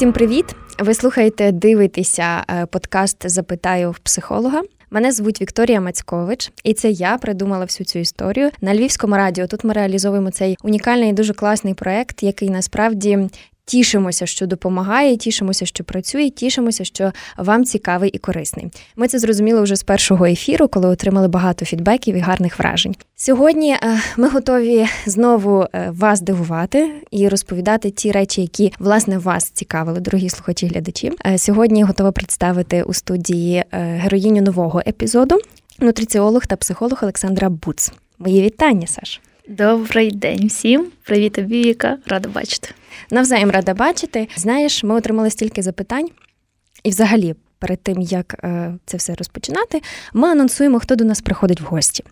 Усім привіт! Ви слухаєте, дивитеся е, подкаст Запитаю в психолога. Мене звуть Вікторія Мацькович, і це я придумала всю цю історію на Львівському радіо. Тут ми реалізовуємо цей унікальний і дуже класний проект, який насправді тішимося, що допомагає, тішимося, що працює, тішимося, що вам цікавий і корисний. Ми це зрозуміли вже з першого ефіру, коли отримали багато фідбеків і гарних вражень. Сьогодні е, ми готові знову е, вас дивувати і розповідати ті речі, які власне вас цікавили, дорогі слухачі глядачі. Е, сьогодні готова представити у студії героїню нового епізоду нутриціолог та психолог Олександра Буц. Мої вітання, Саш. Добрий день всім. Привіт, тобі, Віка. Рада бачити. Навзаєм рада бачити. Знаєш, ми отримали стільки запитань, і взагалі. Перед тим як е, це все розпочинати, ми анонсуємо, хто до нас приходить в гості.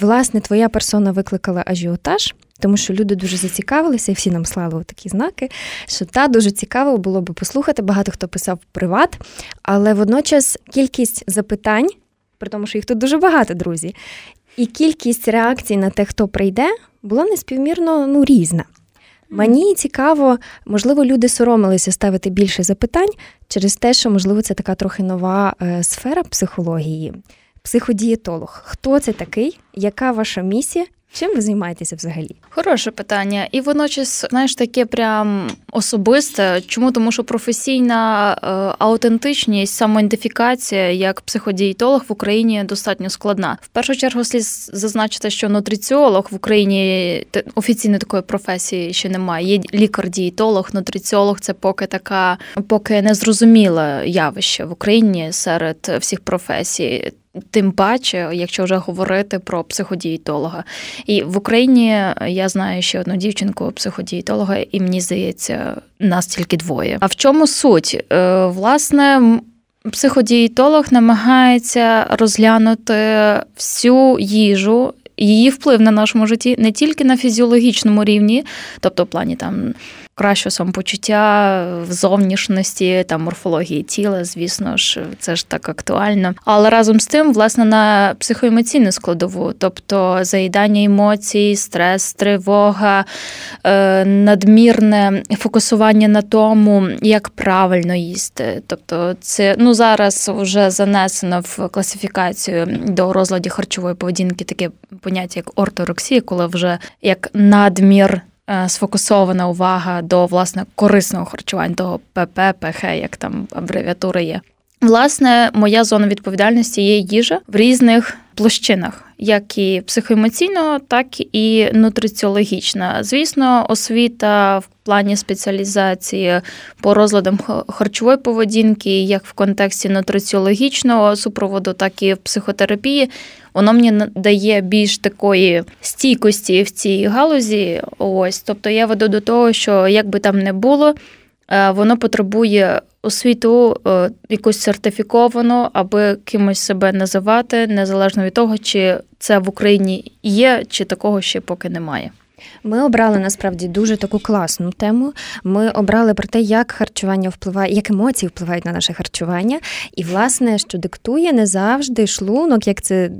Власне, твоя персона викликала ажіотаж, тому що люди дуже зацікавилися, і всі нам слали такі знаки. Що та дуже цікаво було би послухати. Багато хто писав в приват, але водночас кількість запитань, при тому, що їх тут дуже багато, друзі, і кількість реакцій на те, хто прийде, була неспівмірно ну, різна. Мені цікаво, можливо, люди соромилися ставити більше запитань через те, що, можливо, це така трохи нова е, сфера психології. Психодієтолог. Хто це такий? Яка ваша місія? Чим ви займаєтеся взагалі? Хороше питання, і водночас, знаєш, таке прям особисте. Чому? Тому що професійна е, аутентичність, самоідентифікація як психодієтолог в Україні достатньо складна. В першу чергу слід зазначити, що нутриціолог в Україні офіційно такої професії ще немає. Є лікар-дієтолог, нутриціолог це поки така, поки незрозуміле явище в Україні серед всіх професій. Тим паче, якщо вже говорити про психодієтолога. І в Україні я знаю ще одну дівчинку, психодієтолога, і мені здається, нас тільки двоє. А в чому суть? Е, власне, психодієтолог намагається розглянути всю їжу. Її вплив на нашому житті не тільки на фізіологічному рівні, тобто в плані там кращого самопочуття в зовнішності та морфології тіла, звісно ж, це ж так актуально. Але разом з тим, власне, на психоемоційну складову, тобто заїдання емоцій, стрес, тривога, е, надмірне фокусування на тому, як правильно їсти. Тобто, це ну зараз вже занесено в класифікацію до розладів харчової поведінки таке поняття, як орторексія, коли вже як надмір. Е, сфокусована увага до власне корисного харчування, до ПП, ПХ, як там абревіатури є. Власне, моя зона відповідальності є їжа в різних площинах, як і психоемоційного, так і нутриціологічна. Звісно, освіта в плані спеціалізації по розладам харчової поведінки, як в контексті нутриціологічного супроводу, так і в психотерапії, воно мені дає більш такої стійкості в цій галузі. Ось, тобто я веду до того, що як би там не було. Е, воно потребує освіту е, якусь сертифіковану, аби кимось себе називати, незалежно від того, чи це в Україні є, чи такого ще поки немає. Ми обрали насправді дуже таку класну тему. Ми обрали про те, як харчування впливає, як емоції впливають на наше харчування. І, власне, що диктує не завжди шлунок, як це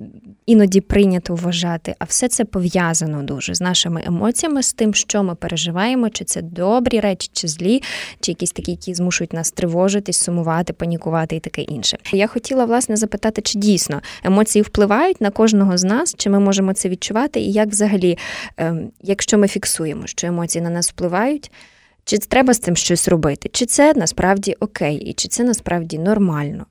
іноді прийнято вважати, а все це пов'язано дуже з нашими емоціями, з тим, що ми переживаємо, чи це добрі речі, чи злі, чи якісь такі, які змушують нас тривожитись, сумувати, панікувати і таке інше. Я хотіла власне запитати, чи дійсно емоції впливають на кожного з нас, чи ми можемо це відчувати, і як взагалі, ем, якщо ми фіксуємо, що емоції на нас впливають. Чи треба з цим щось робити? Чи це насправді окей, і чи це насправді нормально?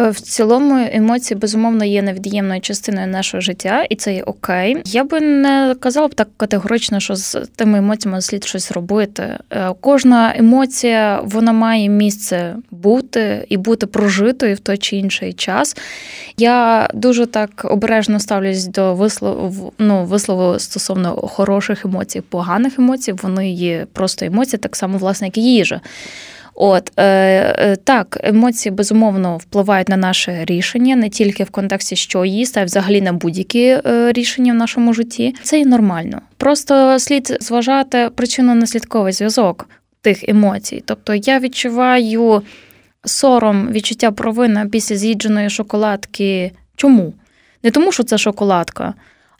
Е, в цілому емоції безумовно є невід'ємною частиною нашого життя, і це є окей. Я би не казала б так категорично, що з тими емоціями слід щось робити. Е, кожна емоція вона має місце бути і бути прожитою в той чи інший час. Я дуже так обережно ставлюсь до вислову ну, вислову стосовно хороших емоцій, поганих емоцій. Вони є просто емоції, так само власне, як і їжа. От е, е, так, емоції безумовно впливають на наше рішення не тільки в контексті, що їсти, а взагалі на будь-які е, рішення в нашому житті. Це і нормально. Просто слід зважати причинно-наслідковий зв'язок тих емоцій. Тобто я відчуваю сором, відчуття провини після з'їдженої шоколадки. Чому? Не тому, що це шоколадка,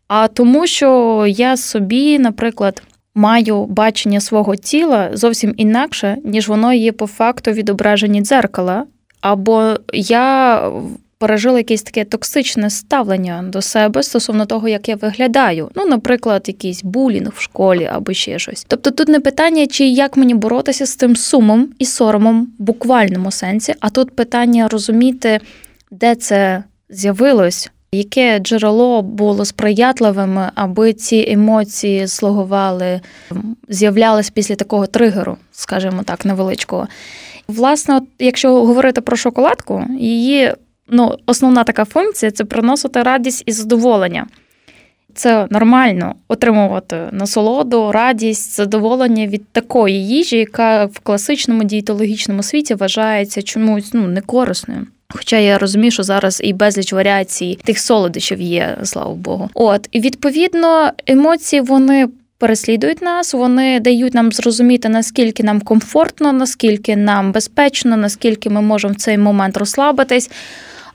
а тому, що я собі, наприклад маю бачення свого тіла зовсім інакше, ніж воно є по факту відображені дзеркала, або я пережила якесь таке токсичне ставлення до себе стосовно того, як я виглядаю. Ну, наприклад, якийсь булінг в школі або ще щось. Тобто тут не питання, чи як мені боротися з тим сумом і соромом в буквальному сенсі, а тут питання розуміти, де це з'явилось. Яке джерело було сприятливим, аби ці емоції слугували, з'являлись після такого тригеру, скажімо так, невеличкого. Власне, от, якщо говорити про шоколадку, її ну, основна така функція це приносити радість і задоволення. Це нормально отримувати насолоду, радість, задоволення від такої їжі, яка в класичному дієтологічному світі вважається чомусь ну, некорисною. Хоча я розумію, що зараз і безліч варіацій тих солодощів є, слава Богу. От і відповідно емоції вони. Переслідують нас, вони дають нам зрозуміти, наскільки нам комфортно, наскільки нам безпечно, наскільки ми можемо в цей момент розслабитись.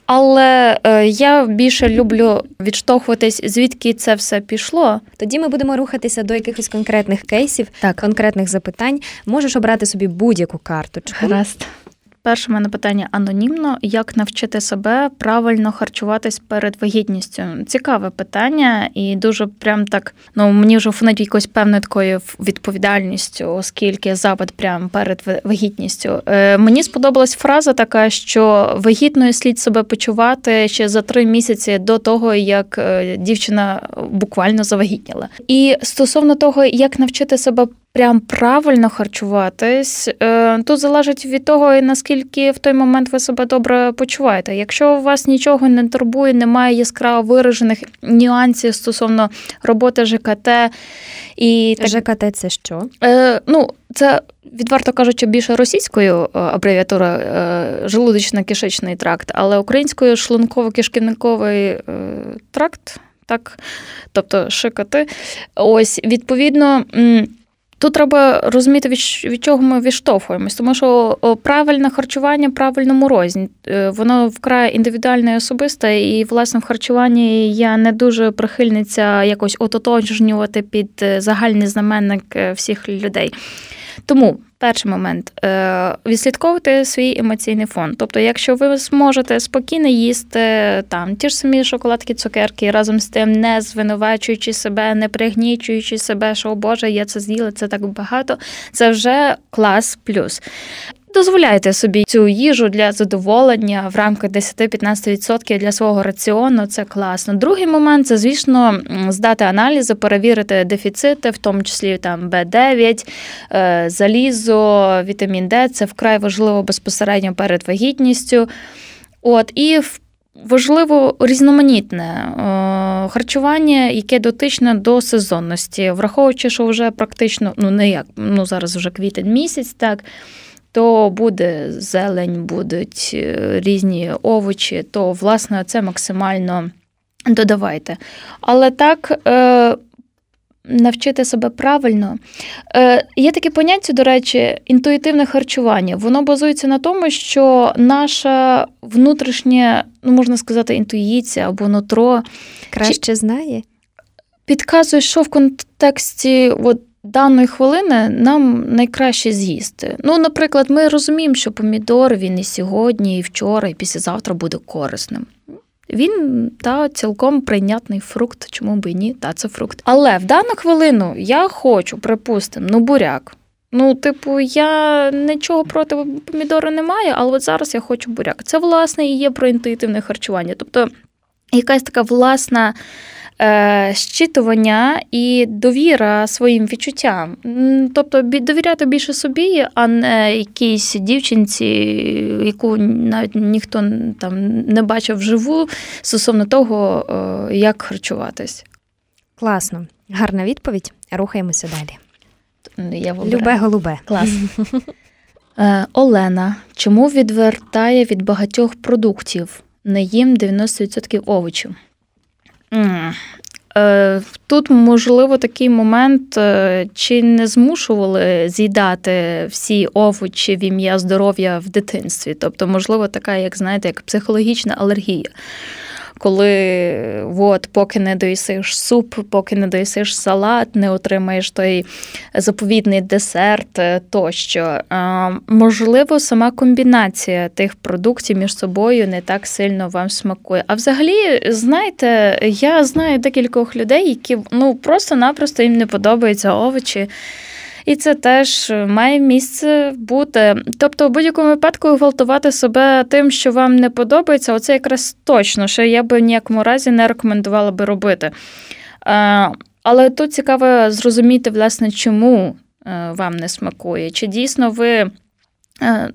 Але е, я більше люблю відштовхуватись, звідки це все пішло. Тоді ми будемо рухатися до якихось конкретних кейсів, так. конкретних запитань. Можеш обрати собі будь-яку карточку. Гаразд. Перше мене питання анонімно: як навчити себе правильно харчуватись перед вагітністю? Цікаве питання, і дуже прям так ну мені вже фонить якоюсь певною такою відповідальністю, оскільки запит прямо перед вагітністю. Е, Мені сподобалась фраза така, що вагітною слід себе почувати ще за три місяці до того, як е, дівчина буквально завагітніла. І стосовно того, як навчити себе прям правильно харчуватись, е, тут залежить від того, наскільки в той момент ви себе добре почуваєте. Якщо у вас нічого не турбує, немає яскраво виражених нюансів стосовно роботи ЖКТ і так... ЖКТ це що? Е, Ну, це. Відверто кажучи, більше російською е, абревіатура желудочно-кишечний тракт, але українською шлунково-кишківниковий тракт, так, тобто шикати. Ось, відповідно. Тут треба розуміти, від, чого ми відштовхуємось, тому що правильне харчування правильному розні. Е, воно вкрай індивідуальне і особисте, і власне в харчуванні я не дуже прихильниця якось ототожнювати під е, загальний знаменник е, всіх людей. Тому перший момент е, відслідковувати свій емоційний фон. Тобто, якщо ви зможете спокійно їсти там ті ж самі шоколадки, цукерки, разом з тим, не звинувачуючи себе, не пригнічуючи себе, що о Боже, я це з'їла, це так багато, це вже клас плюс. Дозволяйте собі цю їжу для задоволення в рамках 10-15% для свого раціону. Це класно. Другий момент це, звісно, здати аналізи, перевірити дефіцити, в тому числі там Б9, е, залізо, вітамін Д. Це вкрай важливо безпосередньо перед вагітністю. От і Важливо різноманітне е, харчування, яке дотичне до сезонності, враховуючи, що вже практично ну не як ну зараз вже квітень місяць, так то буде зелень, будуть е, різні овочі, то, власне, це максимально додавайте. Але так. Е, навчити себе правильно. Е, Є таке поняття, до речі, інтуїтивне харчування. Воно базується на тому, що наша внутрішня, ну можна сказати, інтуїція або нутро краще знає. Підказує, що в контексті от, даної хвилини нам найкраще з'їсти. Ну, наприклад, ми розуміємо, що помідор він і сьогодні, і вчора, і післязавтра буде корисним. Він та цілком прийнятний фрукт, чому би і ні, та це фрукт. Але в дану хвилину я хочу, припустимо, ну буряк. Ну, типу, я нічого проти помідору не маю, але от зараз я хочу буряк. Це, власне, і є про інтуїтивне харчування. Тобто якась така власна щитування і довіра своїм відчуттям. Тобто довіряти більше собі, а не якійсь дівчинці, яку навіть ніхто там не бачив вживу стосовно того, е, як харчуватись. Класно, гарна відповідь. Рухаємося далі. Я Любе голубе. Клас. Е, Олена, чому відвертає від багатьох продуктів? Не їм 90% овочів. Е, тут, можливо, такий момент, е, чи не змушували з'їдати всі овочі в ім'я здоров'я в дитинстві. Тобто, можливо, така, як знаєте, як психологічна алергія. Коли от, поки не доїсиш суп, поки не доїсиш салат, не отримаєш той заповідний десерт е, тощо. Можливо, сама комбінація тих продуктів між собою не так сильно вам смакує. А взагалі, знаєте, я знаю декількох людей, які ну просто-напросто їм не подобаються овочі. І це теж має місце бути. Тобто, в будь-якому випадку гвалтувати себе тим, що вам не подобається, оце якраз точно, що я би в ніякому разі не рекомендувала би робити. Але тут цікаво зрозуміти, власне, чому е, вам не смакує. Чи дійсно ви Е,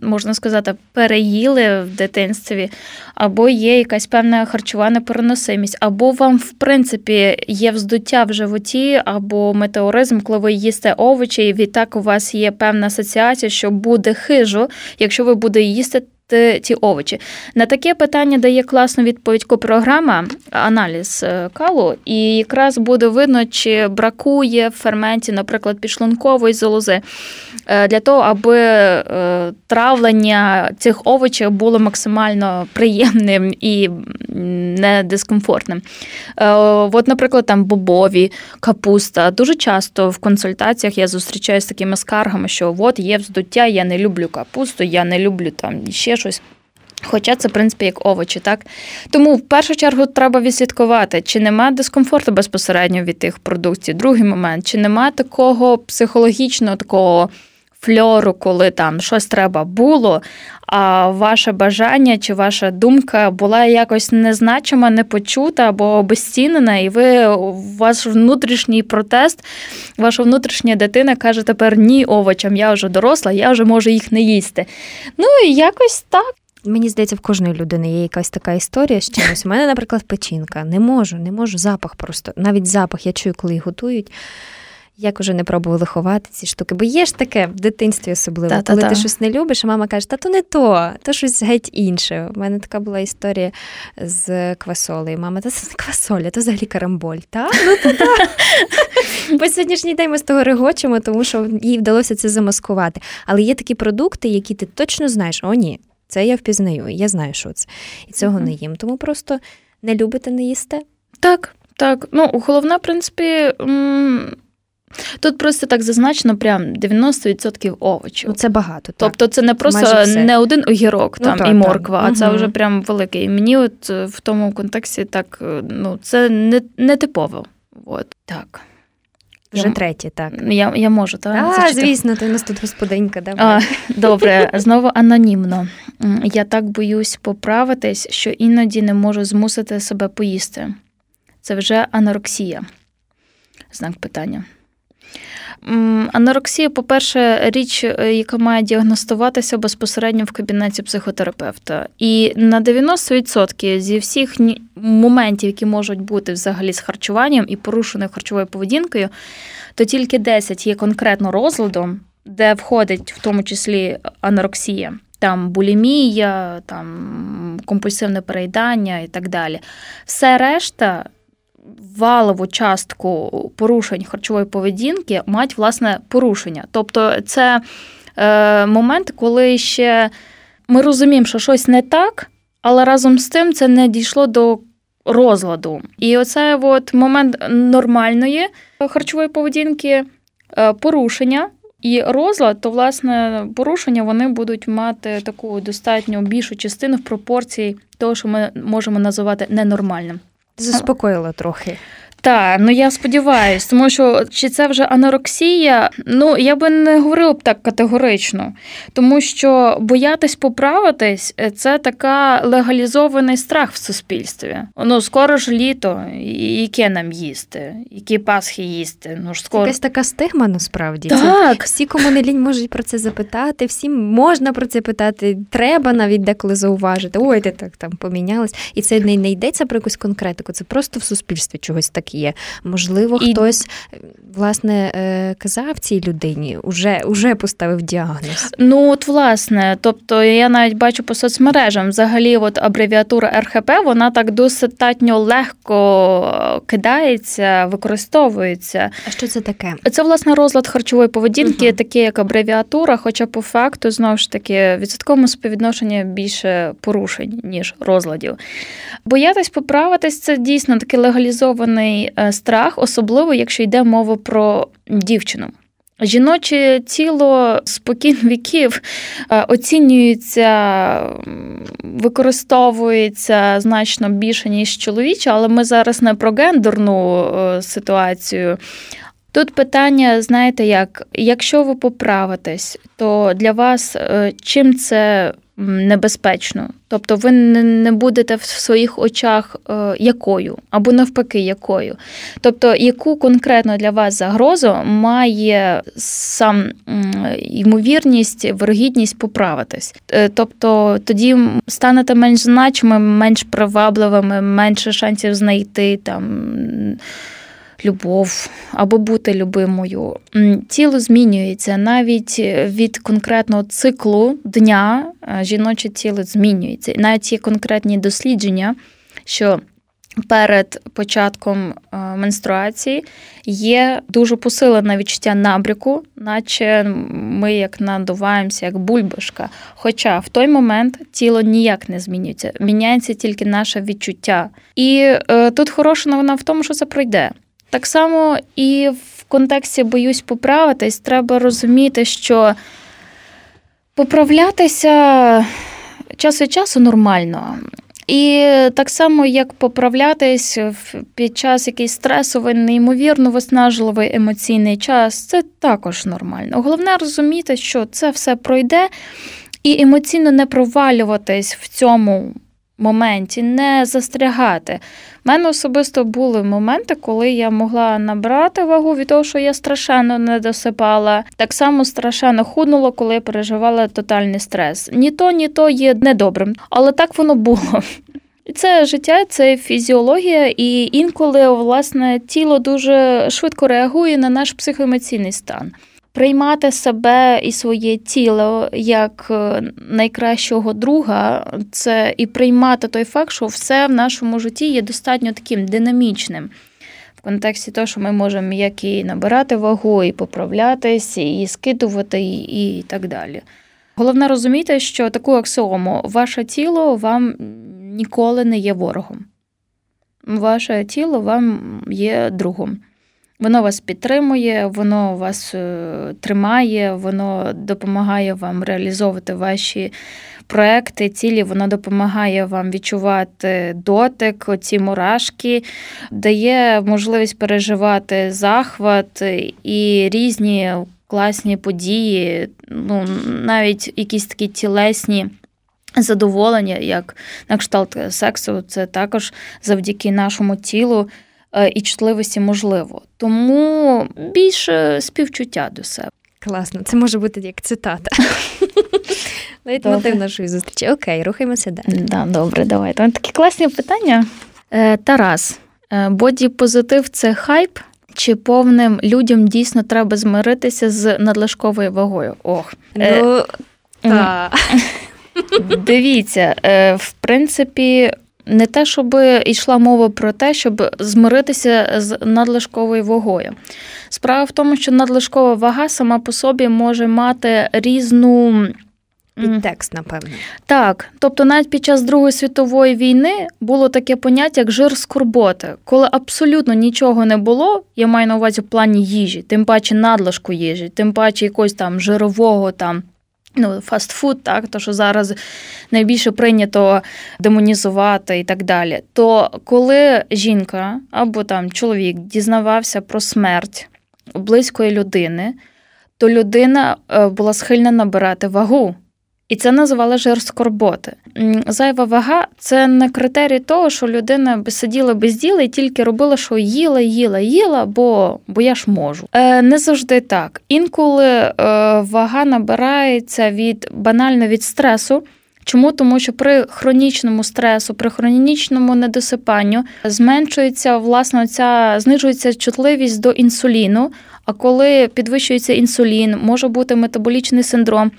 можна сказати, переїли в дитинстві, або є якась певна харчова непереносимість, або вам, в принципі, є вздуття в животі, або метеоризм, коли ви їсте овочі, і відтак у вас є певна асоціація, що буде хижо, якщо ви будете їсти ті овочі. На таке питання дає класну відповідь програма, аналіз е, калу, і якраз буде видно, чи бракує в ферменті, наприклад, підшлункової залози, е, для того, аби е, травлення цих овочів було максимально приємним і не дискомфортним. От, наприклад, там бобові, капуста. Дуже часто в консультаціях я зустрічаюся з такими скаргами, що от є вздуття, я не люблю капусту, я не люблю там ще щось. Хоча це, в принципі, як овочі, так? Тому в першу чергу треба відслідкувати, чи нема дискомфорту безпосередньо від тих продуктів. Другий момент, чи нема такого психологічного такого фльору, коли там щось треба було, а ваше бажання чи ваша думка була якось незначима, непочута або обезцінена, і ви ваш внутрішній протест, ваша внутрішня дитина каже тепер ні овочам, я вже доросла, я вже можу їх не їсти. Ну і якось так. Мені здається, в кожної людини є якась така історія з чимось. У мене, наприклад, печінка. Не можу, не можу запах просто. Навіть запах я чую, коли їх готують. Як уже не пробували ховати ці штуки, бо є ж таке в дитинстві особливо, Та-та-та. коли ти щось не любиш, а мама каже, та то не то, то щось геть інше. У мене така була історія з квасолею. Мама, та це не квасоля, то взагалі карамболь. Та? Ну, Бо сьогоднішній день ми з того регочемо, тому що їй вдалося це замаскувати. Але є такі продукти, які ти точно знаєш, о, ні, це я впізнаю, я знаю, що це. І цього не їм. Тому просто не любите, не їсте. Так, так. Ну, головне, в принципі. Тут просто так зазначено, прям 90% овочів. Ну, Це багато. так. Тобто це не просто не один огірок ну, там так, і морква, так. а це угу. вже прям великий. І мені от е, в тому контексті так, е, ну, це не, не типово. От так. Вже третє, так. Я я можу, так? А, звісно, ти у нас тут господинька. А, Добре, знову анонімно. Я так боюсь поправитись, що іноді не можу змусити себе поїсти. Це вже анорексія. Знак питання. Анорексія, по-перше, річ, е, яка має діагностуватися безпосередньо в кабінеті психотерапевта. І на 90% зі всіх моментів, які можуть бути взагалі з харчуванням і порушеною харчовою поведінкою, то тільки 10 є конкретно розладом, де входить в тому числі анорексія. Там булімія, там компульсивне переїдання і так далі. Все решта валову частку порушень харчової поведінки мають власне порушення. Тобто це е, момент, коли ще ми розуміємо, що щось не так, але разом з тим це не дійшло до розладу. І оце от момент нормальної харчової поведінки, е, порушення. І розлад, то власне порушення вони будуть мати таку достатньо більшу частину в пропорції того, що ми можемо називати ненормальним. Заспокоїла трохи. Так, ну я сподіваюся, тому що чи це вже анорексія? Ну я би не говорила б так категорично, тому що боятись поправитись це така легалізований страх в суспільстві. Ну скоро ж літо, яке нам їсти, які пасхи їсти. Ну ж скоро якась така стигма насправді. Так. Всі, кому не лінь, можуть про це запитати, всім можна про це питати. Треба навіть деколи зауважити. Ой, ти так там помінялась, і це не, не йдеться про якусь конкретику, це просто в суспільстві чогось таке так є. Можливо, і... хтось власне казав цій людині, уже, уже поставив діагноз. Ну от власне, тобто я навіть бачу по соцмережам, взагалі, от абревіатура РХП, вона так достатньо легко кидається, використовується. А що це таке? Це власне розлад харчової поведінки, угу. таке як абревіатура, хоча по факту знову ж таки відсотковому співвідношенні більше порушень ніж розладів. Боятись поправитись це дійсно такий легалізований е, страх, особливо якщо йде мова про дівчину. Жіноче тіло спокійно віків е, оцінюється, використовується значно більше, ніж чоловіче, але ми зараз не про гендерну е, ситуацію. Тут питання, знаєте, як, якщо ви поправитесь, то для вас чим це небезпечно. Тобто ви не будете в своїх очах е, якою, або навпаки, якою. Тобто, яку конкретно для вас загрозу має сам ймовірність, вирогідність поправитись. Е, тобто тоді станете менш значимими, менш привабливими, менше шансів знайти там любов або бути любимою. Тіло змінюється навіть від конкретного циклу дня е, жіноче тіло змінюється. навіть є конкретні дослідження, що перед початком е, менструації є дуже посилене відчуття набряку, наче ми як надуваємося, як бульбашка. Хоча в той момент тіло ніяк не змінюється, міняється тільки наше відчуття. І е, тут хороша новина в тому, що це пройде. Так само і в контексті боюсь поправитись, треба розуміти, що поправлятися час від часу нормально. І так само, як поправлятись під час якийсь стресовий, неймовірно виснажливий емоційний час, це також нормально. Головне розуміти, що це все пройде, і емоційно не провалюватись в цьому моменті, не застрягати. У мене особисто були моменти, коли я могла набрати вагу від того, що я страшенно не досипала. Так само страшенно худнула, коли я переживала тотальний стрес. Ні то, ні то є недобрим, але так воно було. Це життя, це фізіологія, і інколи власне тіло дуже швидко реагує на наш психоемоційний стан приймати себе і своє тіло як е, найкращого друга, це і приймати той факт, що все в нашому житті є достатньо таким динамічним. В контексті того, що ми можемо як і набирати вагу, і поправлятись, і скидувати, і, так далі. Головне розуміти, що таку аксіому ваше тіло вам ніколи не є ворогом. Ваше тіло вам є другом. Воно вас підтримує, воно вас е, тримає, воно допомагає вам реалізовувати ваші проекти, цілі, воно допомагає вам відчувати дотик, оці мурашки, дає можливість переживати захват і різні класні події, ну навіть якісь такі тілесні. Задоволення, як на кшталт сексу, це також завдяки нашому тілу і чутливості можливо. Тому більше співчуття до себе. Класно, це може бути як цитата. Лейтмотив нашої зустрічі. Окей, рухаємося далі. Да, Добре, давай. Там такі класні питання. Е, Тарас, е, боді-позитив це хайп. Чи повним людям дійсно треба змиритися з надлишковою вагою? Ох. Ну, та. Дивіться, в принципі, не те, щоб йшла мова про те, щоб змиритися з надлишковою вагою. Справа в тому, що надлишкова вага сама по собі може мати різну. Підтекст, напевно. Так, тобто навіть під час Другої світової війни було таке поняття, як жир скорботи, коли абсолютно нічого не було, я маю на увазі в плані їжі, тим паче надлишку їжі, тим паче якогось там жирового там ну, фастфуд, так, то що зараз найбільше прийнято демонізувати і так далі. То коли жінка або там чоловік дізнавався про смерть близької людини, то людина е, була схильна набирати вагу. І це називали жир скорботи. Зайва вага це не критерій того, що людина сиділа без діла і тільки робила, що їла, їла, їла, бо бо я ж можу. Е, Не завжди так. Інколи е, вага набирається від банально від стресу. Чому? Тому що при хронічному стресу, при хронічному недосипанню зменшується власне ця знижується чутливість до інсуліну. А коли підвищується інсулін, може бути метаболічний синдром.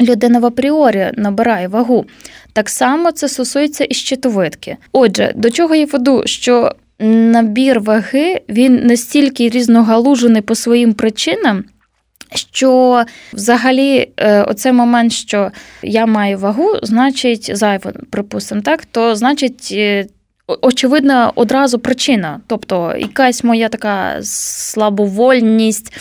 Людина в апріорі набирає вагу. Так само це стосується і щитовидки. Отже, до чого я веду, що набір ваги він настільки різногалужений по своїм причинам. Що взагалі е, оцей момент, що я маю вагу, значить зайво, припустимо, так, то значить е, очевидна одразу причина. Тобто якась моя така слабовольність,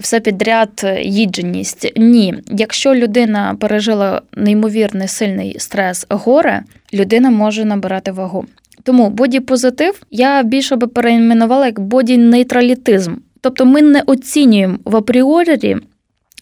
все підряд їдженість. Ні, якщо людина пережила неймовірний сильний стрес горе, людина може набирати вагу. Тому боді-позитив я більше би перейменувала як боді-нейтралітизм. Тобто ми не оцінюємо в апріорі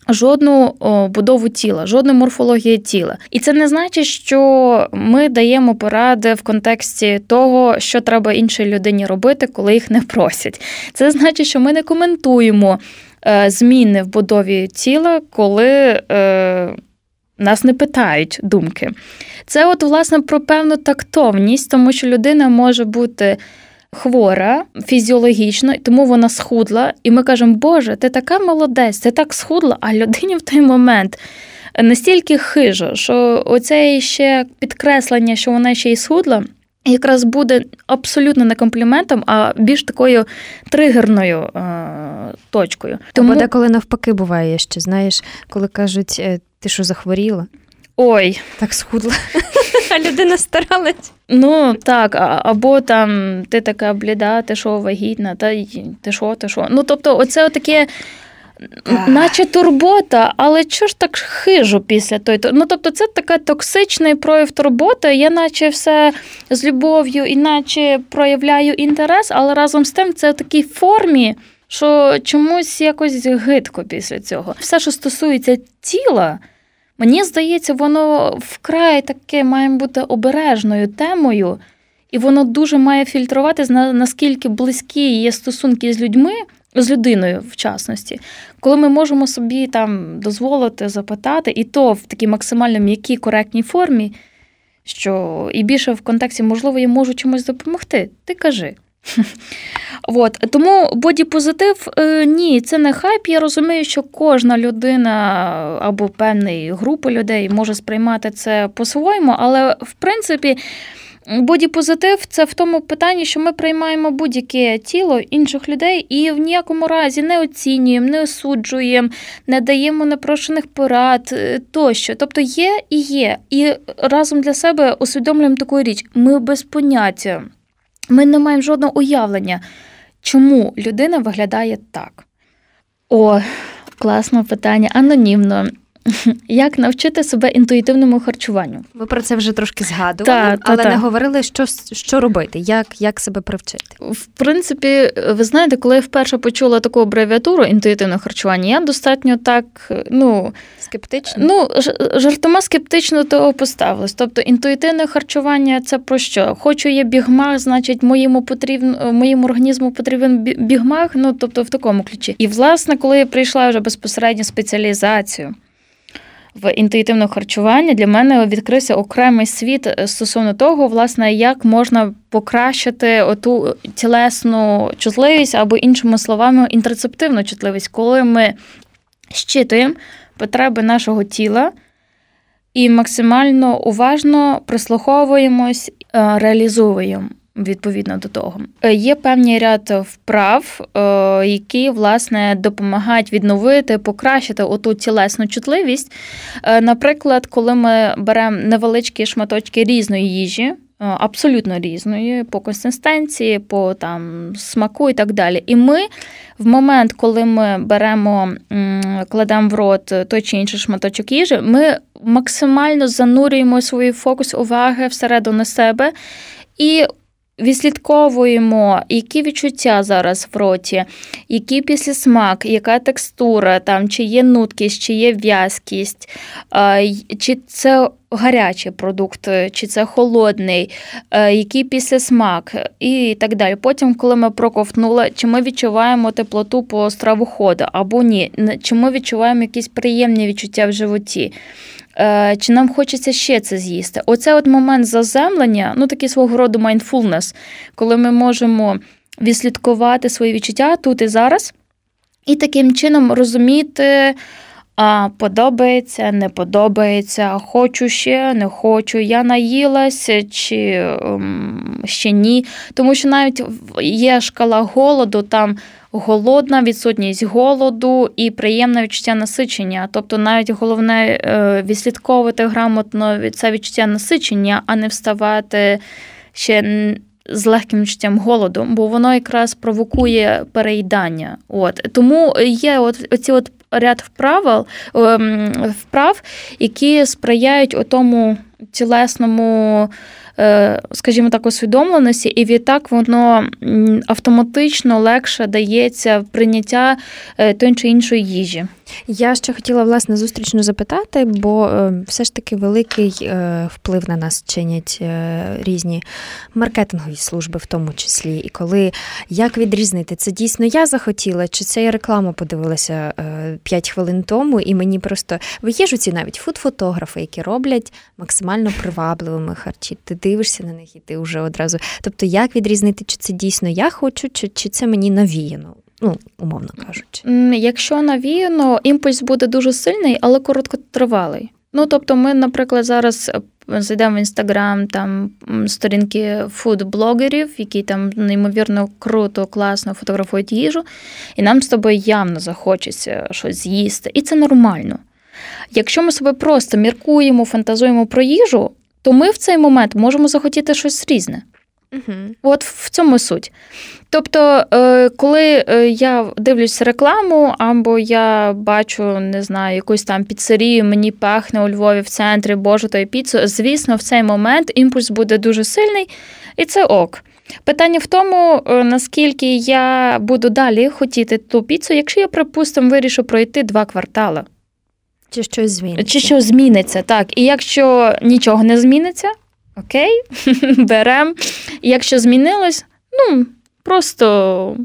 жодну будову тіла, жодну морфологію тіла. І це не значить, що ми даємо поради в контексті того, що треба іншій людині робити, коли їх не просять. Це значить, що ми не коментуємо е, зміни в будові тіла, коли. Е, нас не питають думки. Це, от, власне, про певну тактовність, тому що людина може бути хвора фізіологічно, тому вона схудла. І ми кажемо, Боже, ти така молодець, ти так схудла, а людині в той момент. Настільки хижо, що оце ще підкреслення, що вона ще й схудла, якраз буде абсолютно не компліментом, а більш такою тригерною е- точкою. Тому деколи навпаки буває, що знаєш, коли кажуть, «Е, ти що захворіла? Ой, так схудла. А людина старалась. Ну так, або там ти така бліда, ти що вагітна, та ти що, ти що. Ну тобто, оце таке. Наче турбота, але чого ж так хижу після той Ну, тобто, це така токсичний прояв турботи. Я наче все з любов'ю, іначе проявляю інтерес, але разом з тим це в такій формі, що чомусь якось гидко після цього. Все, що стосується тіла. Мені здається, воно вкрай таке має бути обережною темою, і воно дуже має фільтруватись, наскільки близькі є стосунки з людьми, з людиною, в частності, коли ми можемо собі там дозволити запитати, і то в такій максимально м'якій коректній формі, що і більше в контексті, можливо, я можу чимось допомогти. Ти кажи. От. Тому бодіпозитив е, ні, це не хайп. Я розумію, що кожна людина або певна група людей може сприймати це по-своєму, але в принципі. Бодіпозитив це в тому питанні, що ми приймаємо будь-яке тіло інших людей і в ніякому разі не оцінюємо, не осуджуємо, не даємо непрошених порад е, тощо. Тобто є і є. І разом для себе усвідомлюємо таку річ: ми без поняття ми не маємо жодного уявлення, чому людина виглядає так. О, класне питання, анонімно. Як навчити себе інтуїтивному харчуванню? Ми про це вже трошки згадували, та, але та, не говорили, що що робити, як як себе привчити. В принципі, ви знаєте, коли я вперше почула таку абревіатуру інтуїтивне харчування, я достатньо так, ну скептично. Ну, жартома скептично того поставилась. Тобто інтуїтивне харчування це про що? Хочу є бігмах, значить, моєму потрібно моєму організму потрібен бігмах, ну тобто в такому ключі. І власне, коли я прийшла вже безпосередньо спеціалізацію в інтуїтивне харчування для мене відкрився окремий світ е, стосовно того, власне, як можна покращити оту тілесну чутливість або, іншими словами, інтерцептивну чутливість, коли ми щитуємо потреби нашого тіла і максимально уважно прислуховуємось, е, реалізуємо відповідно до того. Е, є певний ряд вправ, е, які власне допомагають відновити, покращити оту тілесну чутливість. Е, наприклад, коли ми беремо невеличкі шматочки різної їжі. Абсолютно різної по консистенції, по там смаку і так далі. І ми в момент, коли ми беремо, кладемо в рот той чи інший шматочок їжі, ми максимально занурюємо свій фокус уваги всередину себе і Відслідковуємо, які відчуття зараз в роті, який післясмак, яка текстура, там, чи є нуткість, чи є в'язкість, чи це гарячий продукт, чи це холодний, який післясмак і так далі. Потім, коли ми проковтнули, чи ми відчуваємо теплоту по стравоходу або ні, чи ми відчуваємо якісь приємні відчуття в животі. Е, чи нам хочеться ще це з'їсти. Оце от момент заземлення, ну такий свого роду mindfulness, коли ми можемо відслідкувати свої відчуття тут і зараз, і таким чином розуміти. А подобається, не подобається, хочу ще, не хочу, я наїлася чи ем, ще ні. Тому що навіть є шкала голоду, там голодна, відсутність голоду і приємне відчуття насичення. Тобто, навіть головне е, відслідковувати грамотно це відчуття насичення, а не вставати ще з легким відчуттям голоду, бо воно якраз провокує переїдання. От Тому є от оці от ряд вправ, вправ, які сприяють тому тілесному скажімо так, усвідомленості, і відтак воно автоматично легше дається прийняття е, тої чи іншої їжі. Я ще хотіла власне зустрічно запитати, бо е, все ж таки великий вплив на нас чинять різні маркетингові служби, в тому числі. І коли як відрізнити, це дійсно я захотіла, чи це я рекламу подивилася 5 хвилин тому, і мені просто є ж ці навіть фуд-фотографи, які роблять максимально привабливими харчі. Ти дивишся на них і ти вже одразу. Тобто, як відрізнити, чи це дійсно я хочу, чи, чи це мені навіяно? Ну, умовно кажучи. Якщо навіяно, імпульс буде дуже сильний, але короткотривалий. Ну, тобто, ми, наприклад, зараз е, зайдемо в інстаграм, там сторінки фуд-блогерів, які там неймовірно круто, класно фотографують їжу, і нам з тобою явно захочеться щось з'їсти. І це нормально. Якщо ми себе просто міркуємо, фантазуємо про їжу, то ми в цей момент можемо захотіти щось різне. Угу. От в цьому суть. Тобто, е, коли е, я дивлюсь рекламу, або я бачу, не знаю, якусь там піцерію, мені пахне у Львові в центрі Божу та піцу, звісно, в цей момент імпульс буде дуже сильний, і це ок. Питання в тому, е, наскільки я буду далі хотіти ту піцу, якщо я, припустимо, вирішу пройти два квартали. Чи щось зміниться? Чи щось зміниться, так. І якщо нічого не зміниться, окей, беремо. Якщо змінилось, ну, просто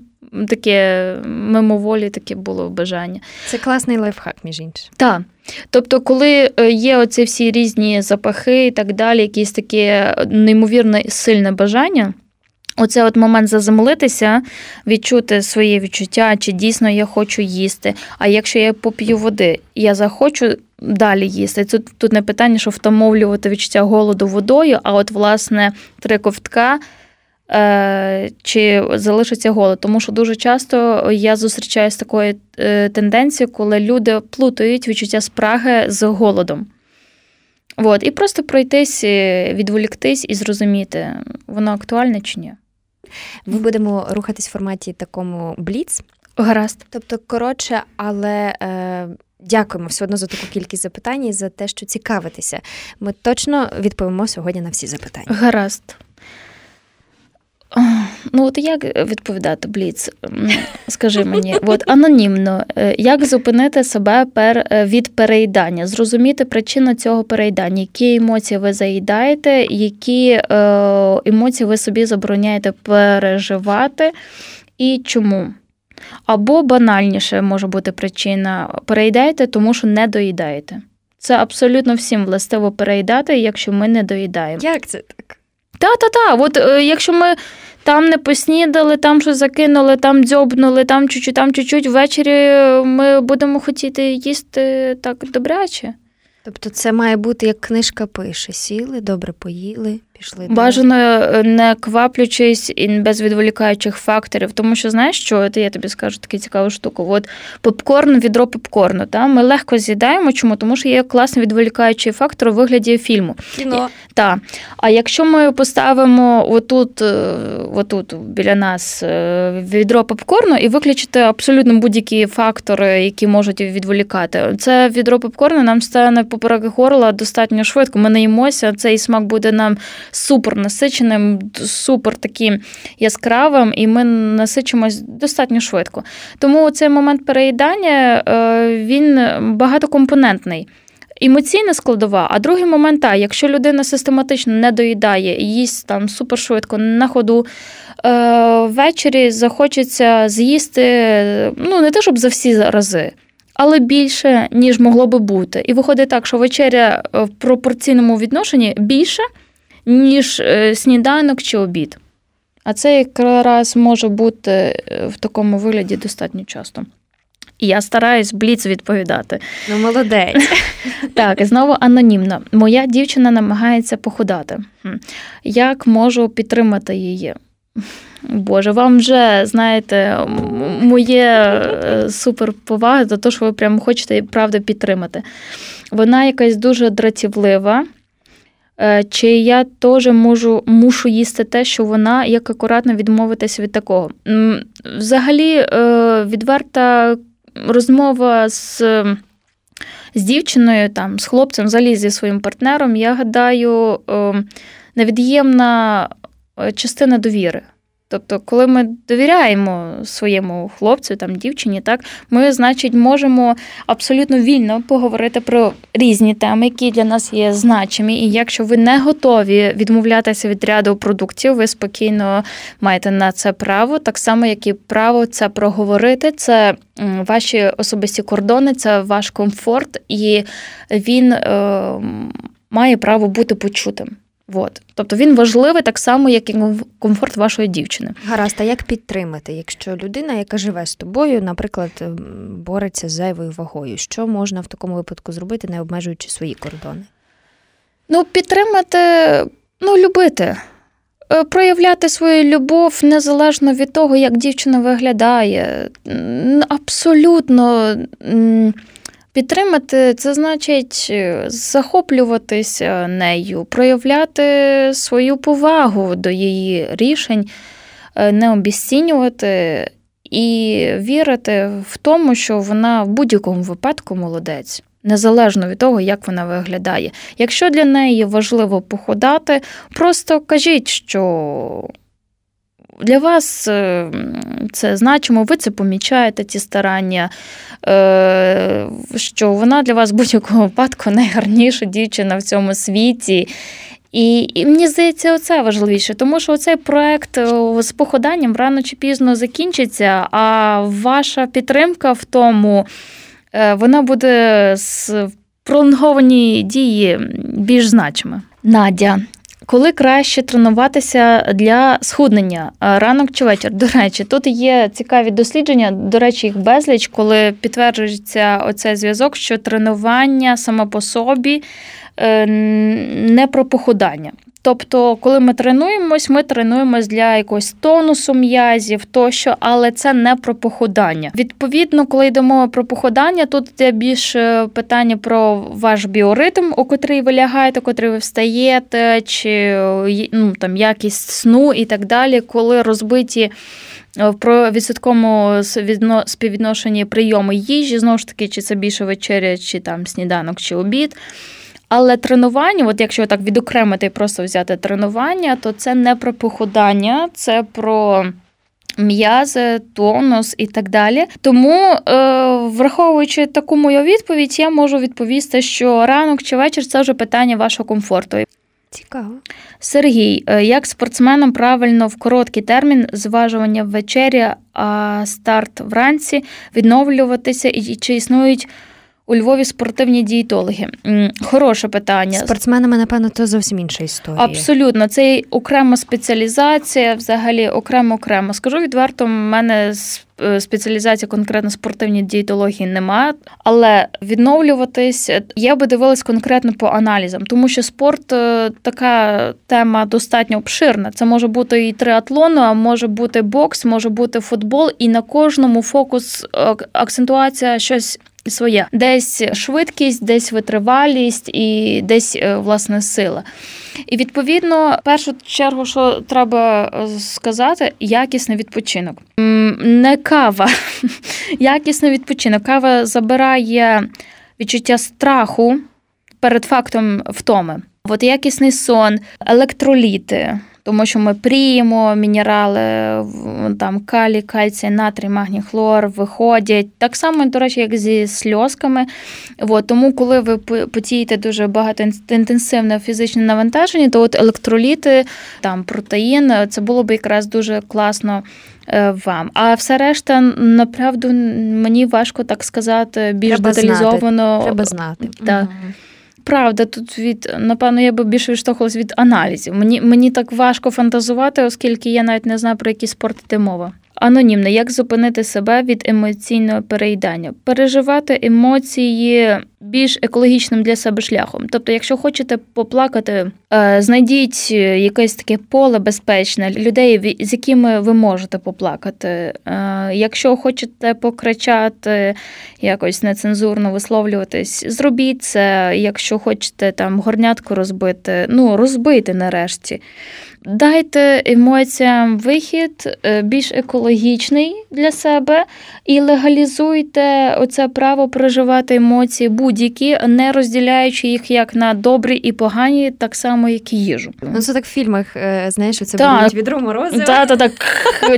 таке мимоволі таке було бажання. Це класний лайфхак, між іншим. Так. Тобто, коли е, є оці всі різні запахи і так далі, якісь таке неймовірно сильне бажання. Оце от момент заземлитися, відчути своє відчуття, чи дійсно я хочу їсти. А якщо я поп'ю води, я захочу далі їсти. Тут тут не питання, що втомовлювати відчуття голоду водою, а от, власне, три ковтка. Е, чи залишиться голод, тому що дуже часто я зустрічаю з такою е, тенденцією, коли люди плутають відчуття спраги з голодом. От, І просто пройтись, е, відволіктись і зрозуміти, воно актуальне чи ні. Ми будемо рухатись в форматі такому бліц. Гаразд. Тобто, коротше, але е, дякуємо все одно за таку кількість запитань і за те, що цікавитеся. Ми точно відповімо сьогодні на всі запитання. Гаразд. Ну, от як відповідати, Бліц? Скажи мені, от анонімно, е, як зупинити себе пер, е, від переїдання, зрозуміти причину цього переїдання, які емоції ви заїдаєте, які е, емоції ви собі забороняєте переживати і чому? Або банальніше може бути причина переїдаєте, тому що не доїдаєте. Це абсолютно всім властиво переїдати, якщо ми не доїдаємо. Як це так? Та-та-та, от е, якщо ми там не поснідали, там щось закинули, там дзьобнули, там чуть-чуть, там чуть-чуть, ввечері ми будемо хотіти їсти так добряче. Тобто це має бути, як книжка пише: сіли, добре поїли, пішли. Бажано е, не кваплючись і без відволікаючих факторів, тому що знаєш що, я тобі скажу таку цікаву штуку. От попкорн, відро попкорну. Та? Ми легко з'їдаємо. Чому? Тому що є класний відволікаючий фактор у вигляді фільму. Кіно. Так. А якщо ми поставимо отут, е, отут біля нас е, відро попкорну і виключити абсолютно будь-які фактори, які можуть відволікати, це відро попкорну нам стане поперек горла достатньо швидко. Ми наїмося, цей смак буде нам супер насиченим, супер таким яскравим, і ми насичимось достатньо швидко. Тому цей момент переїдання е, він багатокомпонентний. Емоційна складова, а другий момент, та, якщо людина систематично не доїдає їсть там супершвидко на ходу, е, ввечері захочеться з'їсти, ну не те, щоб за всі рази, але більше, ніж могло би бути. І виходить так, що вечеря в пропорційному відношенні більше, ніж сніданок чи обід. А це якраз може бути в такому вигляді достатньо часто. І я стараюсь бліц відповідати. Ну, молодець. Так, і знову анонімно. Моя дівчина намагається похудати. Як можу підтримати її? Боже, вам вже, знаєте, моє е, суперповага за те, що ви прямо хочете правда підтримати. Вона якась дуже дратівлива. Е, чи я теж можу мушу їсти те, що вона як акуратно відмовитися від такого? Взагалі, е, відверта розмова з з дівчиною, там, з хлопцем, взагалі зі своїм партнером, я гадаю, невід'ємна частина довіри. Тобто, коли ми довіряємо своєму хлопцю, там дівчині, так ми, значить, можемо абсолютно вільно поговорити про різні теми, які для нас є значимі. І якщо ви не готові відмовлятися від ряду продуктів, ви спокійно маєте на це право, так само, як і право це проговорити. Це ваші особисті кордони, це ваш комфорт, і він е, має право бути почутим. От. Тобто він важливий так само, як і комфорт вашої дівчини. Гаразд, а як підтримати, якщо людина, яка живе з тобою, наприклад, бореться з зайвою вагою, що можна в такому випадку зробити, не обмежуючи свої кордони? Ну, підтримати, ну, любити. Е, проявляти свою любов незалежно від того, як дівчина виглядає. Абсолютно Підтримати це значить е, захоплюватися нею, проявляти свою повагу до її рішень, е, не обіцінювати і вірити в тому, що вона в будь-якому випадку молодець. Незалежно від того, як вона виглядає. Якщо для неї важливо походати, просто кажіть, що для вас е, це значимо, ви це помічаєте, ці старання, е, що вона для вас в будь-якому випадку найгарніша дівчина в цьому світі. І і мені здається, оце важливіше, тому що цей проект е, з походанням рано чи пізно закінчиться, а ваша підтримка в тому вона буде з пролонговані дії більш значима. Надя, коли краще тренуватися для схуднення ранок чи вечір? До речі, тут є цікаві дослідження, до речі, їх безліч, коли підтверджується оцей зв'язок, що тренування само по собі не про похудання. Тобто, коли ми тренуємось, ми тренуємось для якогось тонусу м'язів тощо, але це не про похудання. Відповідно, коли йдемо про похудання, тут є більше питання про ваш біоритм, у котрий ви лягаєте, котрий ви встаєте, чи ну, там якість сну і так далі, коли розбиті. Е, про відсотковому співвідношенні прийому їжі, знову ж таки, чи це більше вечеря, чи там сніданок, чи обід. Але тренування, от якщо так відокремити і просто взяти тренування, то це не про похудання, це про. М'язи, тонус і так далі. Тому, е, враховуючи таку мою відповідь, я можу відповісти, що ранок чи вечір це вже питання вашого комфорту. Цікаво. Сергій, е, як спортсменам правильно в короткий термін зважування ввечері, а старт вранці відновлюватися і чи існують у Львові спортивні дієтологи. Хороше питання. Спортсменами, напевно, це зовсім інша історія. Абсолютно, це окрема спеціалізація, взагалі окремо окремо. Скажу відверто, в мене е, спеціалізація конкретно спортивні дієтології немає, але відновлюватись я би дивилась конкретно по аналізам, тому що спорт е, така тема достатньо обширна. Це може бути і триатлон, а може бути бокс, може бути футбол, і на кожному фокус е, акцентуація щось своє. Десь швидкість, десь витривалість і десь е, власне сила. І відповідно, першу чергу, що треба е, сказати, якісний відпочинок. Не кава, якісний відпочинок. Кава забирає відчуття страху перед фактом втоми. От якісний сон, електроліти тому що ми пріємо мінерали, там калій, кальцій, натрій, магній, хлор виходять. Так само, до речі, як зі сльозками. От, тому, коли ви потієте дуже багато інтенсивне фізичне навантаження, то от електроліти, там протеїн, це було б якраз дуже класно е, вам. А все решта, направду, мені важко так сказати, більш Треба деталізовано. Знати. Треба знати. Да. Угу. Правда, тут від напевно я би більше відштовхувалась від аналізів. Мені мені так важко фантазувати, оскільки я навіть не знаю про які спорти йде мова. Анонімне, як зупинити себе від емоційного переїдання, переживати емоції більш екологічним для себе шляхом. Тобто, якщо хочете поплакати, е, знайдіть якесь таке поле безпечне людей, з якими ви можете поплакати. Е, якщо хочете покричати, якось нецензурно висловлюватись, зробіть це. Якщо хочете там горнятку розбити, ну розбити нарешті. Дайте емоціям вихід е, більш екологічний для себе і легалізуйте оце право проживати емоції будь-які, не розділяючи їх як на добрі і погані, так само, як і їжу. Ну це так в фільмах, е, знаєш, це будуть відро морозива. Та, та, так,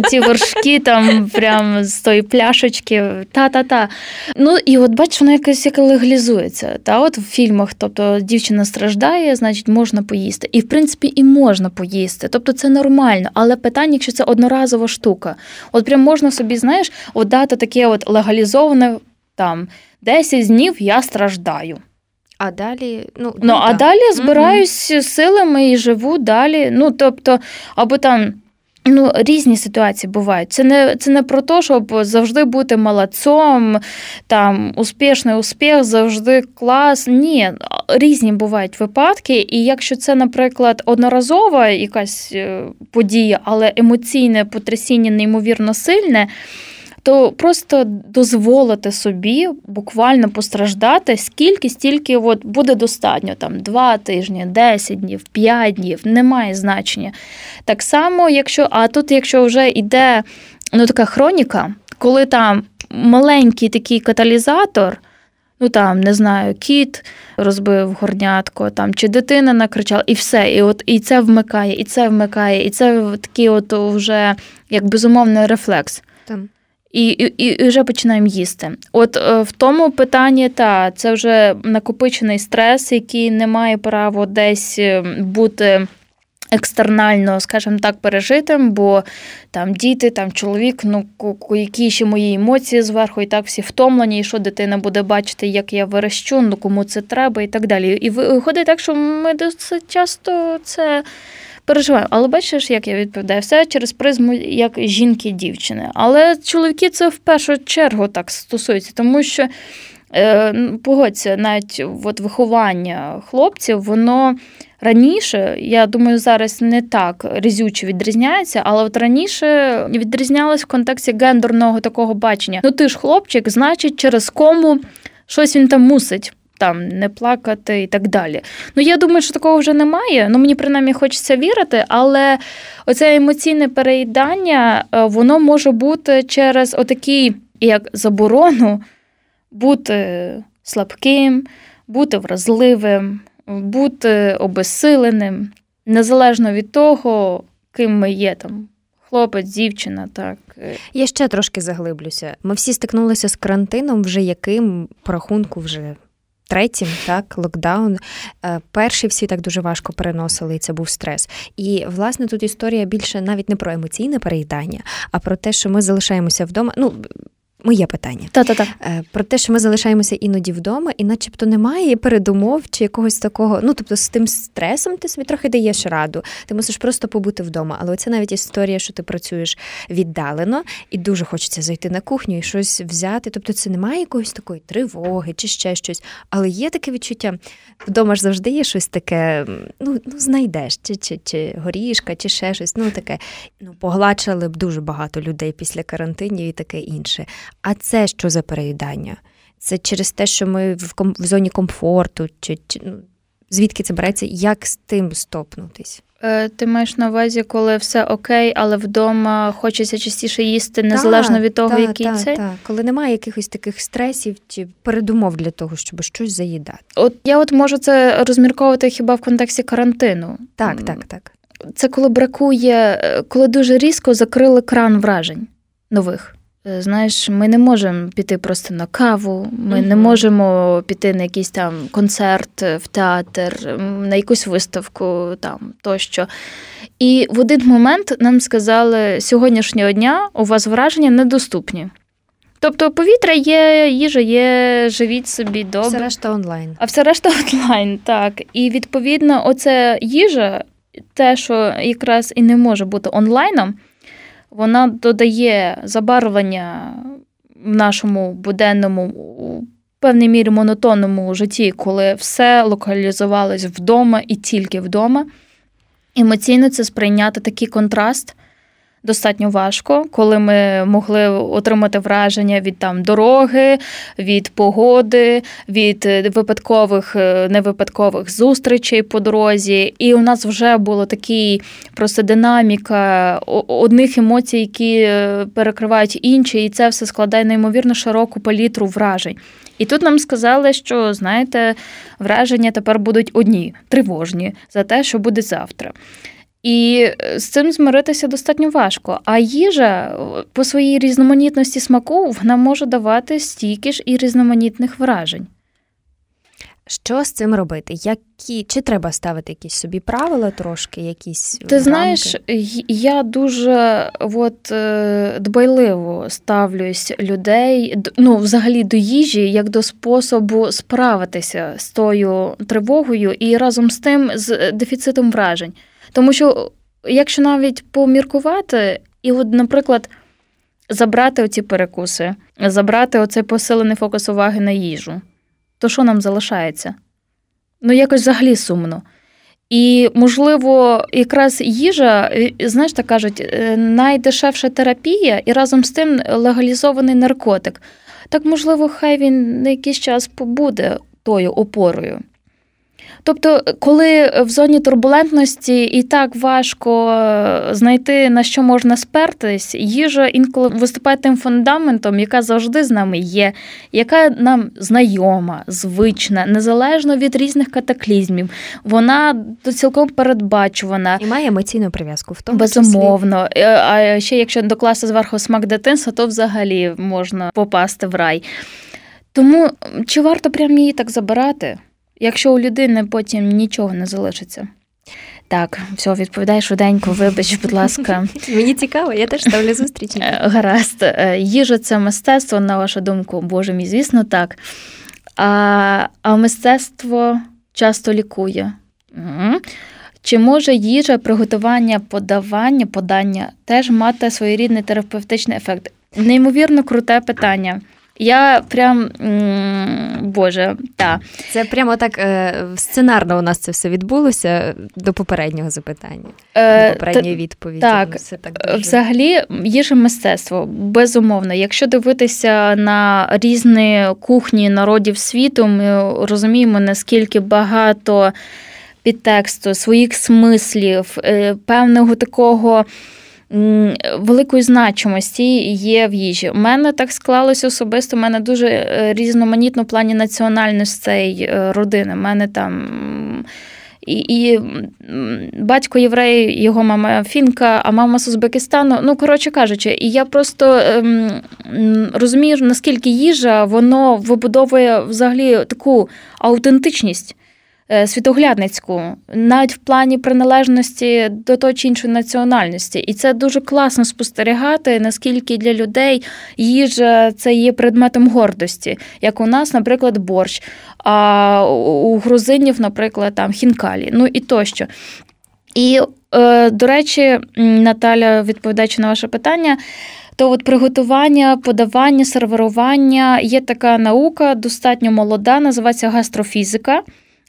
ці вершки там прям з тої пляшечки. Та-та-та. Ну і от бачиш, воно якось як легалізується. Та от в фільмах, тобто дівчина страждає, значить можна поїсти. І в принципі і можна поїсти. Тобто це нормально. Але питання, якщо це одноразова штука, от прям можна собі, знаєш, от дати таке от легалізоване там 10 днів я страждаю. А далі, ну, ну, ну а далі збираюсь mm силами і живу далі. Ну, тобто, або там. Ну, різні ситуації бувають. Це не це не про те, щоб завжди бути молодцом, там успішний успіх, завжди клас. Ні, різні бувають випадки. І якщо це, наприклад, одноразова якась е, подія, але емоційне потрясіння неймовірно сильне то просто дозволити собі буквально постраждати, скільки стільки от буде достатньо, там два тижні, 10 днів, 5 днів, немає значення. Так само, якщо, а тут, якщо вже йде ну, така хроніка, коли там маленький такий каталізатор. Ну там не знаю, кіт розбив горнятко, там чи дитина накричала, і все. І от і це вмикає, і це вмикає, і це такий от вже як безумовний рефлекс. Там і і, і вже починаємо їсти. От е, в тому питанні, та це вже накопичений стрес, який не має права десь е, бути. Екстернально, скажімо так, пережитим, бо там діти, там чоловік, ну які ще мої емоції зверху, і так всі втомлені, і що дитина буде бачити, як я верещу, ну кому це треба, і так далі. І виходить так, що ми досить часто це переживаю. Але бачиш, як я відповідаю, все через призму як жінки-дівчини. Але чоловіки це в першу чергу так стосується, тому що. Е, погодься, навіть от виховання хлопців, воно раніше, я думаю, зараз не так різюче відрізняється, але от раніше відрізнялось в контексті гендерного такого бачення. Ну ти ж хлопчик, значить, через кому щось він там мусить там не плакати і так далі. Ну я думаю, що такого вже немає. Ну мені принаймні хочеться вірити, але оце емоційне переїдання, е, воно може бути через отакий, як заборону, бути слабким, бути вразливим, бути обезсиленим, незалежно від того, ким ми є там. Хлопець, дівчина, так. Я ще трошки заглиблюся. Ми всі стикнулися з карантином, вже яким по рахунку вже Третім, так, локдаун. Е, перший всі так дуже важко переносили, і це був стрес. І, власне, тут історія більше навіть не про емоційне переїдання, а про те, що ми залишаємося вдома. Ну, Моє питання Та-та-та. Е, про те, що ми залишаємося іноді вдома, і начебто немає передумов чи якогось такого. Ну тобто з тим стресом ти собі трохи даєш раду. Ти мусиш просто побути вдома. Але це навіть історія, що ти працюєш віддалено, і дуже хочеться зайти на кухню і щось взяти. Тобто, це немає якоїсь такої тривоги чи ще щось. Але є таке відчуття. Вдома ж завжди є щось таке. Ну ну знайдеш, чи чи, чи горішка, чи ще щось. Ну таке. Ну погладшали б дуже багато людей після карантинів і таке інше. А це що за переїдання? Це через те, що ми в ком- в зоні комфорту, чи, чи ну, звідки це береться? Як з тим стопнутись? Е, ти маєш на увазі, коли все окей, але вдома хочеться частіше їсти, незалежно від того, та, який та, це? Так, коли немає якихось таких стресів чи передумов для того, щоб щось заїдати. От я от можу це розмірковувати хіба в контексті карантину. Так, так, так. Це коли бракує, е, коли дуже різко закрили кран вражень нових. Е, знаєш, ми не можемо піти просто на каву, ми угу. не можемо піти на якийсь там концерт в театр, на якусь виставку там тощо. І в один момент нам сказали, сьогоднішнього дня у вас враження недоступні. Тобто повітря є, їжа є, живіть собі добре. Все решта онлайн. А все решта онлайн, так. І відповідно, оце їжа, те, що якраз і не може бути онлайном, вона додає забарвлення в нашому буденному, у певній мірі монотонному житті, коли все локалізувалось вдома і тільки вдома. Емоційно це сприйняти такий контраст достатньо важко, коли ми могли отримати враження від там дороги, від погоди, від е, випадкових, е, невипадкових зустрічей по дорозі. І у нас вже було такий просто динаміка одних емоцій, які е, перекривають інші, і це все складає неймовірно широку палітру вражень. І тут нам сказали, що знаєте, враження тепер будуть одні тривожні за те, що буде завтра. І е, з цим змиритися достатньо важко. А їжа по своїй різноманітності смаку вона може давати стільки ж і різноманітних вражень. Що з цим робити? Які Чи треба ставити якісь собі правила трошки? якісь Ти рамки? знаєш, я дуже от, е, дбайливо ставлюсь людей, ну, взагалі до їжі, як до способу справитися з тою тривогою і разом з тим з дефіцитом вражень. Тому що, якщо навіть поміркувати, і, от, наприклад, забрати оці перекуси, забрати оцей посилений фокус уваги на їжу, то що нам залишається? Ну, якось взагалі сумно. І, можливо, якраз їжа, знаєш, так кажуть, е, найдешевша терапія і разом з тим легалізований наркотик. Так, можливо, хай він на якийсь час побуде тою опорою. Тобто, коли в зоні турбулентності і так важко е, знайти на що можна спертись, їжа інколи виступає тим фундаментом, яка завжди з нами є, яка нам знайома, звична, незалежно від різних катаклізмів. Вона цілком передбачувана і має емоційну прив'язку в тому безумовно. Числі. Е, а ще якщо докласти зверху смак дитинства, то взагалі можна попасти в рай. Тому чи варто прям її так забирати? Якщо у людини потім нічого не залишиться. Так, все, відповідай швиденько, вибач, будь ласка. Мені цікаво, я теж ставлю зустрічі. Е, гаразд, е, їжа це мистецтво, на вашу думку, Боже мій, звісно, так. А а мистецтво часто лікує. Угу. Чи може їжа, приготування, подавання, подання теж мати своєрідний терапевтичний ефект? Неймовірно круте питання. Я прям Боже, та це прямо так е, сценарно у нас це все відбулося до попереднього запитання, е, до попередньої відповіді. Так, все так дуже... взагалі їжа мистецтво безумовно. Якщо дивитися на різні кухні народів світу, ми розуміємо наскільки багато підтексту, своїх смислів, е, певного такого великої значимості є в їжі. У мене так склалося особисто. У мене дуже е, різноманітно в плані національностей е, родини. У мене там. І і батько єврей, його мама фінка, а мама з Узбекистану. Ну, коротше кажучи, і я просто ем, розумію, наскільки їжа воно вибудовує взагалі таку аутентичність. Е, світоглядницьку, навіть в плані приналежності до того чи іншої національності. І це дуже класно спостерігати, наскільки для людей їжа це є предметом гордості, як у нас, наприклад, борщ, а у грузинів, наприклад, там хінкалі, ну і тощо. І, е, до речі, Наталя, відповідаючи на ваше питання. То от приготування, подавання, сервірування є така наука, достатньо молода, називається гастрофізика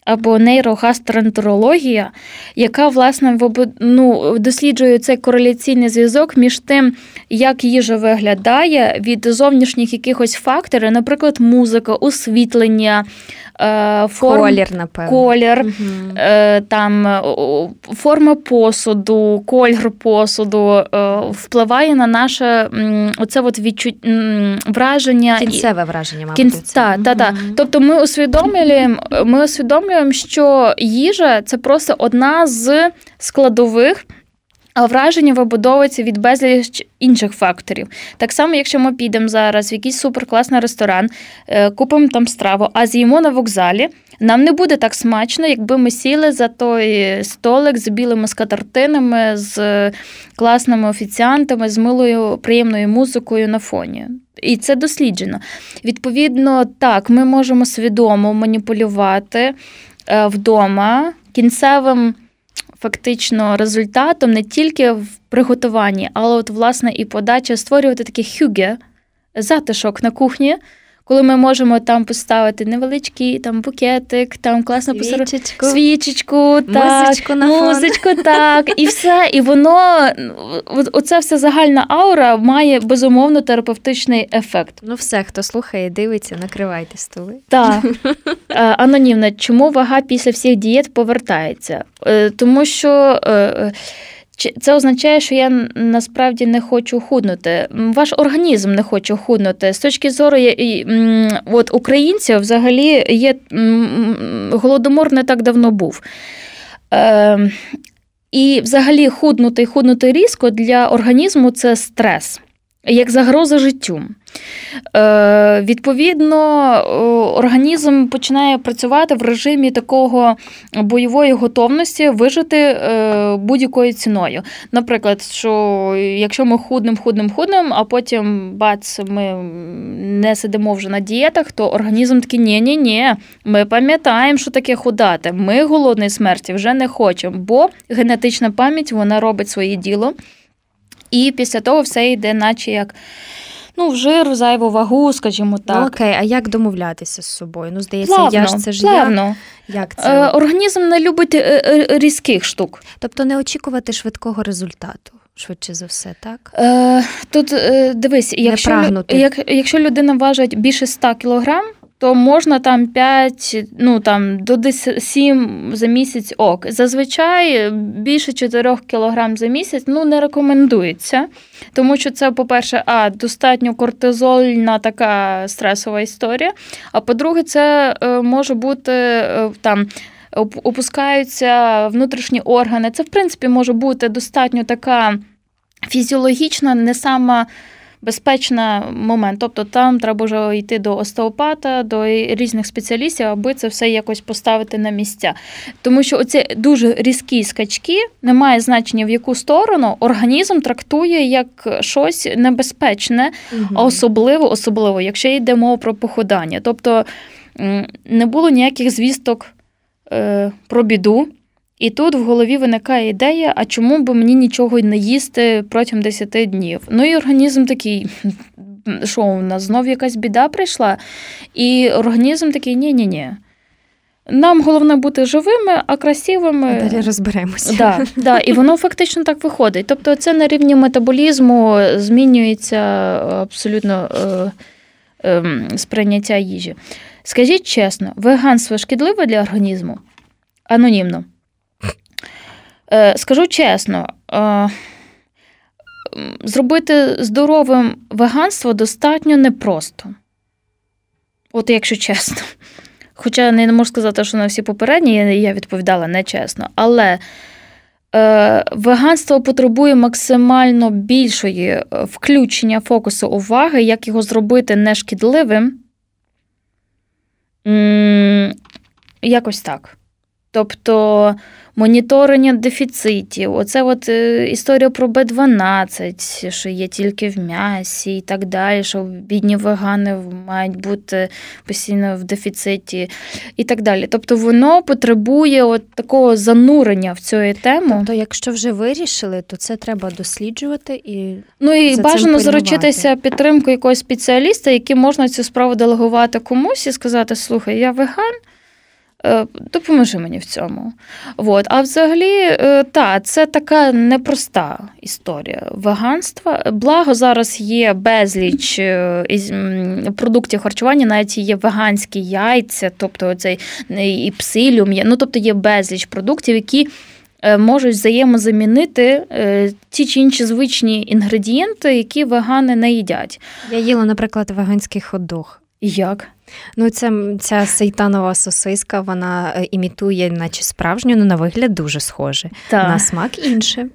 або нейрогастроентерологія, яка власне ну, досліджує цей кореляційний зв'язок між тим, як їжа виглядає від зовнішніх якихось факторів, наприклад, музика, освітлення. Е, форм, колір, напевно. колір угу. там форма посуду, колір посуду е, впливає на наше оце от відчут... враження. Кінцеве враження, мабуть. Кін... Та, та, та. Тобто ми усвідомлюємо, ми усвідомлюємо, що їжа це просто одна з складових враження вибудовується від безліч інших факторів. Так само, якщо ми підемо зараз в якийсь суперкласний ресторан, е, купимо там страву, а з'їмо на вокзалі, нам не буде так смачно, якби ми сіли за той столик з білими скатертинами, з класними офіціантами, з милою приємною музикою на фоні. І це досліджено. Відповідно, так, ми можемо свідомо маніпулювати е, вдома кінцевим фактично результатом не тільки в приготуванні, але от власне і подача створювати таке хюге, затишок на кухні коли ми можемо там поставити невеличкий там букетик, там класно свічечку, свічечку, так, музичку, на музичку, так, і все. І воно оця вся загальна аура має безумовно терапевтичний ефект. Ну, все, хто слухає, дивиться, накривайте столи. Так. Е, анонімно, чому вага після всіх дієт повертається? Е, тому що. Це означає, що я насправді не хочу худнути. Ваш організм не хоче худнути. З точки зору от українців взагалі є голодомор не так давно був. Е, І взагалі худнути худнути різко для організму це стрес, як загроза життю. Е, Відповідно, організм починає працювати в режимі такого бойової готовності вижити е, будь-якою ціною. Наприклад, що якщо ми худним, худним, худним, а потім бац, ми не сидимо вже на дієтах, то організм такий ні-ні, ні ми пам'ятаємо, що таке худати. Ми голодної смерті вже не хочемо, бо генетична пам'ять вона робить своє діло. І після того все йде, наче як ну, в жир, зайву вагу, скажімо так. Ну, окей, а як домовлятися з собою? Ну, здається, плавно, я ж це ж плавно. я. Як це? Е, Організм не любить е, е, різких штук. Тобто не очікувати швидкого результату. Швидше за все, так? Е, Тут е, дивись, якщо як, якщо людина важить більше 100 кілограм, то можна там 5, ну там до 10, 7 за місяць ок. Зазвичай більше 4 кг за місяць ну, не рекомендується, тому що це, по-перше, а достатньо кортизольна така стресова історія. А по-друге, це е, може бути е, там. Опускаються внутрішні органи. Це, в принципі, може бути достатньо така фізіологічна, не сама безпечний момент. Тобто там треба вже йти до остеопата, до різних спеціалістів, аби це все якось поставити на місця. Тому що оці дуже різкі скачки немає значення в яку сторону організм трактує як щось небезпечне, угу. особливо, особливо, якщо йде мова про похудання. Тобто не було ніяких звісток е, про біду. І тут в голові виникає ідея, а чому би мені нічого не їсти протягом 10 днів? Ну і організм такий, що у нас знов якась біда прийшла? І організм такий, ні-ні-ні. Нам головне бути живими, а красивими. Далі розберемося. Да, да, І воно фактично так виходить. Тобто, це на рівні метаболізму змінюється абсолютно е, е, сприйняття їжі. Скажіть чесно, веганство шкідливе для організму? Анонімно. Е, скажу чесно, е, зробити здоровим веганство достатньо непросто. От якщо чесно. Хоча не можу сказати, що на всі попередні я відповідала нечесно. Але е, веганство потребує максимально більшої е, включення фокусу уваги, як його зробити нешкідливим. М- якось так. Тобто моніторення дефіцитів, оце от е, історія про Б12, що є тільки в м'ясі і так далі, що бідні вегани мають бути постійно в дефіциті і так далі. Тобто воно потребує от такого занурення в цю тему. Тобто, якщо вже вирішили, то це треба досліджувати і ну і за бажано заручитися підтримкою якогось спеціаліста, який можна цю справу делегувати комусь і сказати: слухай, я веган. Е, допоможи мені в цьому. От. А взагалі, е, та, це така непроста історія веганства. Благо, зараз є безліч е, продуктів харчування, навіть є веганські яйця, тобто цей і псилюм, ну тобто є безліч продуктів, які. Можуть взаємозамінити ті чи інші звичні інгредієнти, які вегани не їдять. Я їла, наприклад, веганський хот-дог. Як? Ну, це ця сейтанова сосиска, вона е, імітує, наче справжню, ну на вигляд дуже схоже. Так. На смак інше.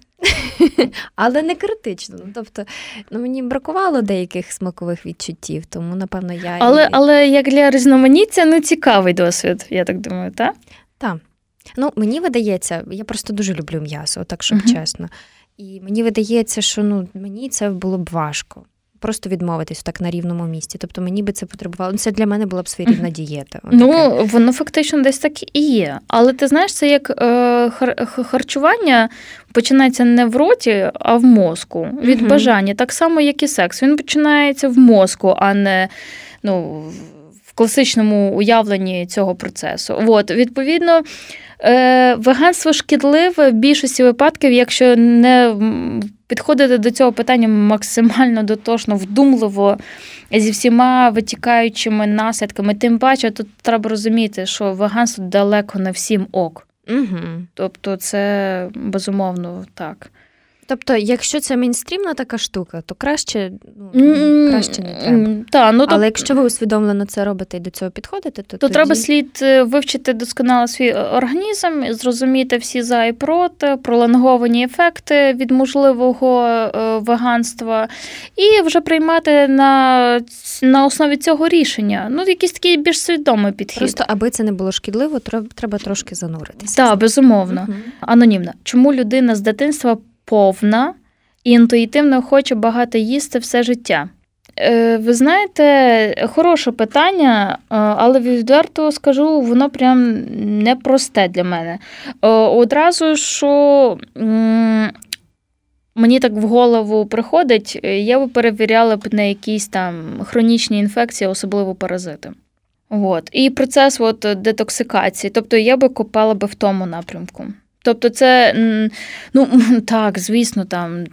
Але не критично. Ну, тобто, ну мені бракувало деяких смакових відчуттів, тому напевно я. Але і... але як для різноманіття, ну цікавий досвід, я так думаю, так? Так. Ну, мені видається, я просто дуже люблю м'ясо, так щоб uh-huh. чесно. І мені видається, що ну мені це було б важко просто відмовитись так на рівному місці. Тобто мені би це потребувало. Це для мене була б своєрідна дієта. Ну воно фактично десь так і є. Але ти знаєш, це як е, харчування починається не в роті, а в мозку від угу. бажання. Так само, як і секс. Він починається в мозку, а не ну. В класичному уявленні цього процесу. От, Відповідно, е, веганство шкідливе в більшості випадків, якщо не підходити до цього питання максимально дотошно, вдумливо зі всіма витікаючими наслідками. Тим паче, тут треба розуміти, що веганство далеко не всім ок. Угу. Тобто, це безумовно так. Тобто, якщо це мейнстрімна така штука, то краще ну, краще не треба. Та, ну, Але то... якщо ви усвідомлено це робите і до цього підходите, то то тоді... треба слід е, вивчити досконало свій організм, зрозуміти всі за і проти, пролонговані ефекти від можливого е, веганства, і вже приймати на на основі цього рішення. Ну, якийсь такий більш свідомий підхід. Просто аби це не було шкідливо, треба трошки зануритися. Так, безумовно. Угу. Анонімно. Чому людина з дитинства повна і інтуїтивно хоче багато їсти все життя? Е, ви знаєте, хороше питання, е, але відверто скажу, воно прям непросте для мене. Е, одразу що мені так в голову приходить, я би перевіряла б на якісь там хронічні інфекції, особливо паразити. От. І процес от, детоксикації. Тобто я би копала би в тому напрямку. Тобто, це ну так, звісно, там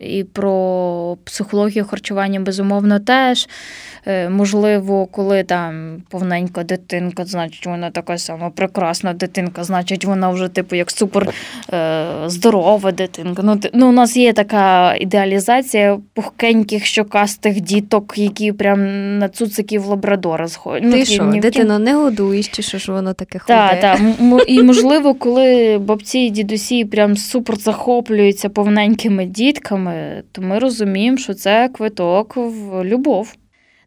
і про психологію харчування безумовно теж. Е, можливо, коли там повненька дитинка, значить вона така сама прекрасна дитинка, значить, вона вже типу як супер е, здорова дитинка. Ну, ну, У нас є така ідеалізація пухкеньких щокастих діток, які прям на цуциків лабрадора сходять. Ну, Ти що, дитину не годуєш, чи що ж воно таке ходить? Так, так. І можливо, коли бабці і дідусі прям супер захоплюються повненькими дітками, то ми розуміємо, що це квиток в любов.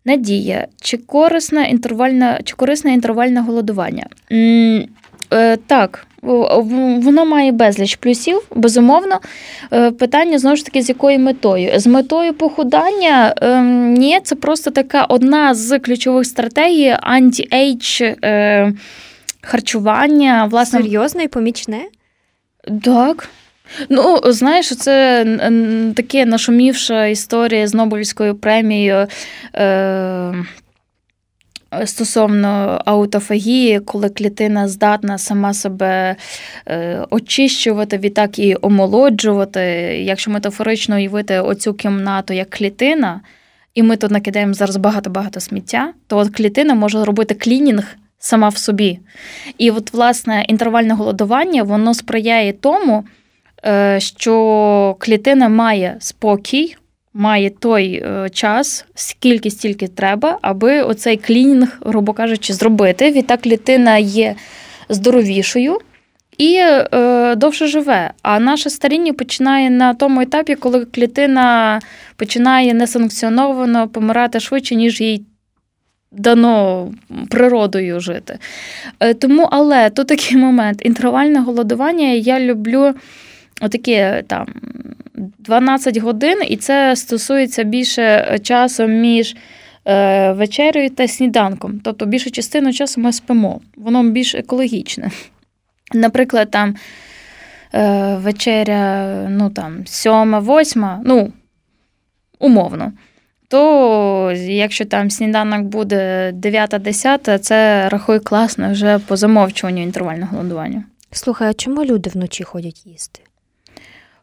Надія, чи корисне інтервальне, чи корисне інтервальне голодування? М, е, Так, воно має безліч плюсів, безумовно. Е, питання знову ж таки, з якою метою? З метою похудання е, ні, це просто така одна з ключових стратегій anti-age е, харчування. Власне, Серйозно і помічне? Так. Ну, знаєш, це таке нашумівша історія з Нобелівською премією. Е- Стосовно аутофагії, коли клітина здатна сама себе е, очищувати, відтак і омолоджувати, якщо метафорично уявити оцю кімнату як клітина, і ми тут накидаємо зараз багато-багато сміття, то от клітина може робити клінінг сама в собі. І от, власне, інтервальне голодування воно сприяє тому. Е, що клітина має спокій, має той е, час, скільки стільки треба, аби оцей клінінг, грубо кажучи, зробити. Відтак клітина є здоровішою. І е, довше живе. А наше старіння починає на тому етапі, коли клітина починає несанкціоновано помирати швидше, ніж їй дано природою жити. Е, тому, але тут такий момент: інтервальне голодування я люблю отакі там 12 годин, і це стосується більше часу між е, вечерею та сніданком. Тобто більшу частину часу ми спимо, воно більш екологічне. Наприклад, там е, вечеря ну там, сьома, восьма, ну, умовно. То якщо там сніданок буде 9-10, це рахуй класно вже по замовчуванню інтервального голодування. Слухай, а чому люди вночі ходять їсти?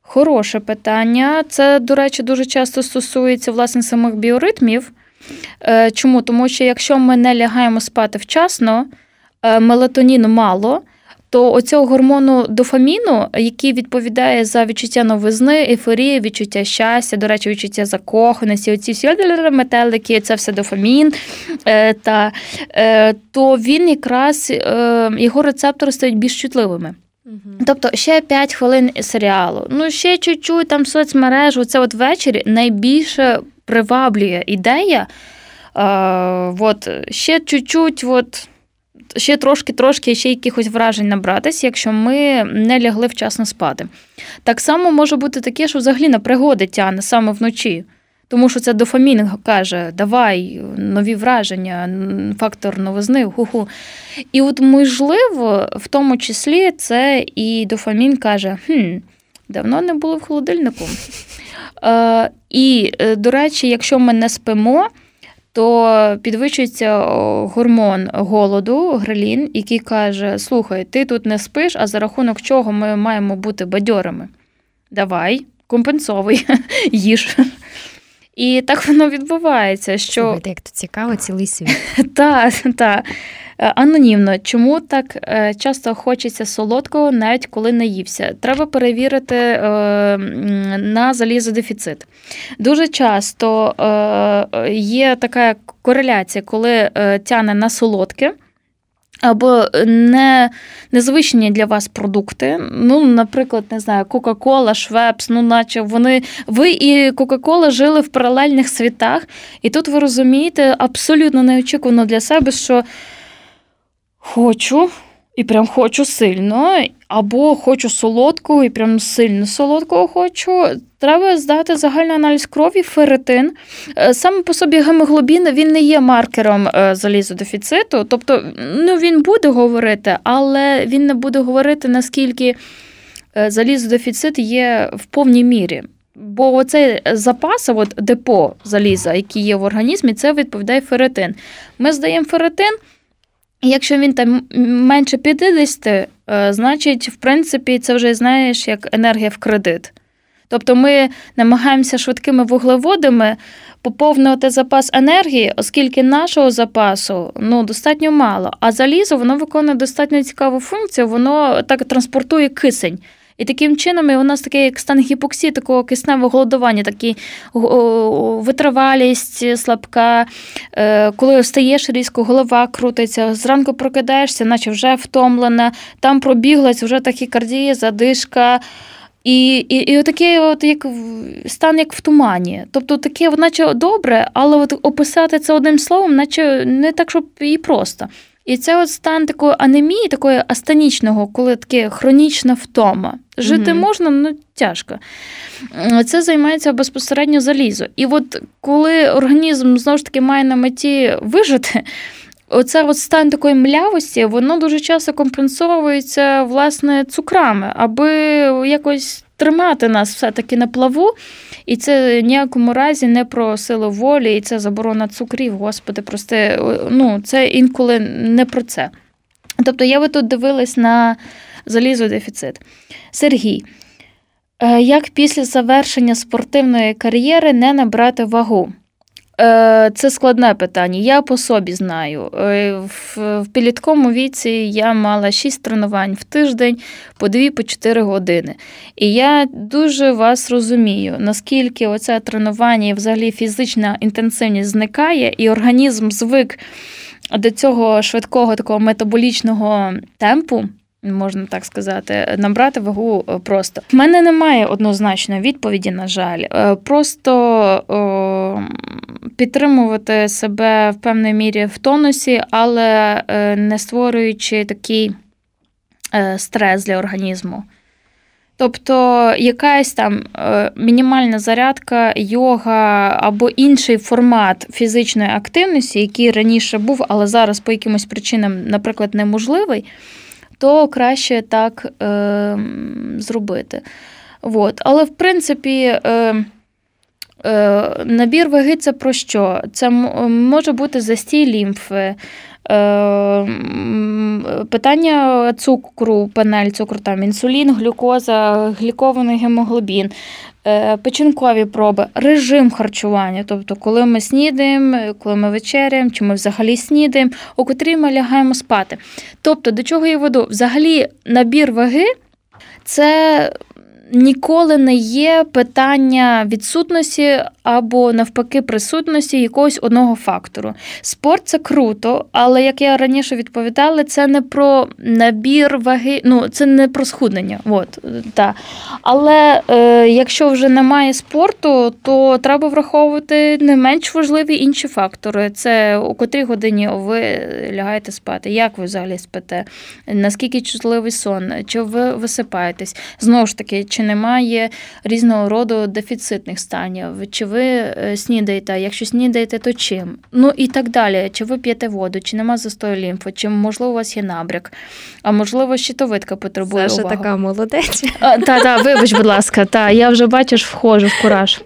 Хороше питання. Це, до речі, дуже часто стосується власне самих біоритмів. Е, чому? Тому що якщо ми не лягаємо спати вчасно, е, мелатоніну мало, то оцього гормону дофаміну, який відповідає за відчуття новизни, ейфорії, відчуття щастя, до речі, відчуття закоханості, оці всі метелики, це все дофамін, е, та, то він якраз його рецептори стають більш чутливими. Тобто ще 5 хвилин серіалу, ну ще чуть-чуть там соцмережу. Це от ввечері найбільше приваблює ідея. Е, от, Ще чуть-чуть, от, ще трошки-трошки ще якихось вражень набратися, якщо ми не лягли вчасно спати. Так само може бути таке, що взагалі на пригоди тягне саме вночі. Тому що це дофамін каже, давай нові враження, фактор новизни, ху-ху. І от, можливо, в тому числі це і дофамін каже, хм, давно не було в холодильнику. Е, І, е, до речі, якщо ми не спимо, то підвищується гормон голоду, грелін, який каже: Слухай, ти тут не спиш, а за рахунок чого ми маємо бути бадьорами? Давай, компенсовуй, їж. І так воно відбувається. що... Слухайте, як то цікаво, цілий світ. Так, так. Е, анонімно, чому так е, часто хочеться солодкого, навіть коли наївся? Треба перевірити е, на залізодефіцит. Дуже часто є така кореляція, коли тяне на солодке або не незвичні для вас продукти. Ну, наприклад, не знаю, Кока-Кола, Швепс, ну, наче вони. Ви і Кока-Кола жили в паралельних світах, і тут ви розумієте абсолютно неочікувано для себе, що хочу. І прям хочу сильно, або хочу солодкого, і прям сильно солодкого хочу. Треба здати загальний аналіз крові, ферритин. Е, саме по собі гемоглобін він не є маркером е, залізодефіциту. Тобто, ну він буде говорити, але він не буде говорити, наскільки е, залізодефіцит є в повній мірі. Бо оцей запас, от депо заліза, який є в організмі, це відповідає ферритин. Ми здаємо ферритин. Якщо він там менше 50, е, значить, в принципі, це вже знаєш як енергія в кредит. Тобто ми намагаємося швидкими вуглеводами поповнювати запас енергії, оскільки нашого запасу ну, достатньо мало. А залізо воно виконує достатньо цікаву функцію, воно так транспортує кисень. І таким чином у нас такий як стан гіпоксії, такого кисневого голодування, такі витривалість, слабка, е, коли встаєш різко, голова крутиться, зранку прокидаєшся, наче вже втомлена, там пробіглась вже тахікардія, задишка. І і, і отакий от як стан як в тумані. Тобто таке, наче добре, але от описати це одним словом, наче не так, щоб і просто. І це от стан такої анемії, такої астанічного, коли таке хронічна втома. Жити mm можна, ну, тяжко. Це займається безпосередньо залізо. І от коли організм знову ж таки має на меті вижити, оце от стан такої млявості, воно дуже часто компенсовується власне цукрами, аби якось тримати нас все-таки на плаву. І це ніякому разі не про силу волі, і це заборона цукрів, господи, прости, ну це інколи не про це. Тобто я би тут дивилась на залізодефіцит. Сергій. Е, як після завершення спортивної кар'єри не набрати вагу? Е, це складне питання. Я по собі знаю. Е, в підлітковому віці я мала 6 тренувань в тиждень по 2-4 години. І я дуже вас розумію, наскільки оце тренування і взагалі фізична інтенсивність зникає, і організм звик до цього швидкого такого метаболічного темпу можна так сказати, набрати вагу е, просто. В мене немає однозначної відповіді, на жаль. Е, просто о, підтримувати себе в певній мірі в тонусі, але е, не створюючи такий стрес для організму. Тобто якась там мінімальна зарядка, йога або інший формат фізичної активності, який раніше був, але зараз по якимось причинам, наприклад, неможливий то краще так е, зробити. От. Але, в принципі, е, е, набір ваги це про що? Це може бути застій лімфи. Е, питання цукру, панель цукру, там інсулін, глюкоза, глікований гемоглобін, печінкові проби, режим харчування, тобто, коли ми снідаємо, коли ми вечеряємо, чи ми взагалі снідаємо, у котрій ми лягаємо спати. Тобто, до чого я веду? Взагалі, набір ваги це ніколи не є питання відсутності або навпаки присутності якогось одного фактору. Спорт це круто, але як я раніше відповідала, це не про набір ваги, ну це не про схуднення. От, та. Але е, якщо вже немає спорту, то треба враховувати не менш важливі інші фактори. Це у котрій годині ви лягаєте спати, як ви взагалі спите, наскільки чутливий сон, чи ви висипаєтесь. Знову ж таки, чи немає різного роду дефіцитних станів, чи ви е, снідаєте, якщо снідаєте, то чим? Ну і так далі. Чи ви п'єте воду, чи нема застою лімфу, чи можливо у вас є набряк, а можливо, щитовидка потребує. Саша така молодець. Та, та, вибач, будь ласка, та я вже бачиш, входжу в кураж.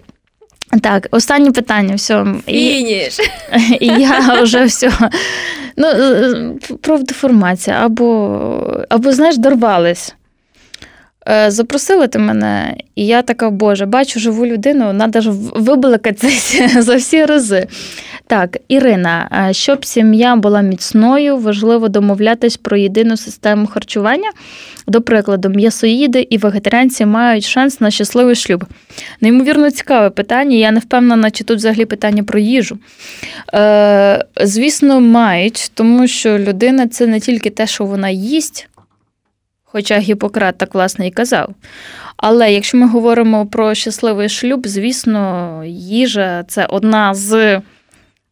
Так, останнє питання. все. Фініш. І я вже все. Ну, про деформацію. Або, або знаєш, дорвались. Е, запросили ти мене, і я така, Боже, бачу живу людину, треба ж вибликатися за всі рази. Так, Ірина, щоб сім'я була міцною, важливо домовлятись про єдину систему харчування. До прикладу, м'ясоїди і вегетаріанці мають шанс на щасливий шлюб. Неймовірно цікаве питання. Я не впевнена, чи тут взагалі питання про їжу. Е, Звісно, мають, тому що людина це не тільки те, що вона їсть. Хоча Гіппократ так власне і казав. Але якщо ми говоримо про щасливий шлюб, звісно, їжа це одна з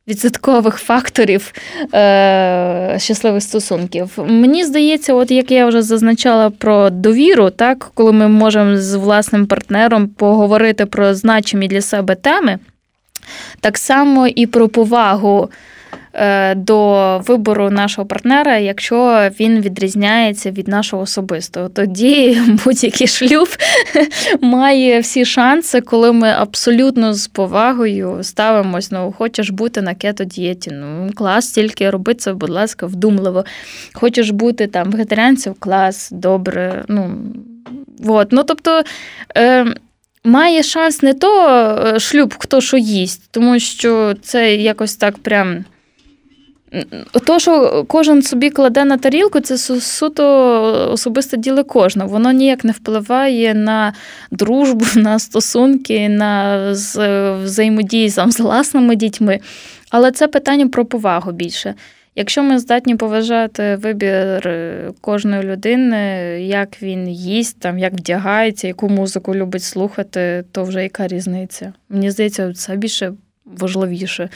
відсоткових факторів е, щасливих стосунків. Мені здається, от як я вже зазначала про довіру, так, коли ми можемо з власним партнером поговорити про значимі для себе теми, так само і про повагу. Е, до вибору нашого партнера, якщо він відрізняється від нашого особистого. Тоді будь-який шлюб має всі шанси, коли ми абсолютно з повагою ставимось, ну, хочеш бути на кето-дієті, ну клас, тільки роби це, будь ласка, вдумливо. Хочеш бути там вегетаріанцем, клас, добре. ну, вот. ну тобто. Е, Має шанс не то е, шлюб, хто що їсть, тому що це якось так прям то, що кожен собі кладе на тарілку, це суто особисте діло кожного. Воно ніяк не впливає на дружбу, на стосунки, на взаємодії з власними дітьми. Але це питання про повагу більше. Якщо ми здатні поважати вибір е, кожної людини, як він їсть, там, як вдягається, яку музику любить слухати, то вже яка різниця? Мені здається, це більше важливіше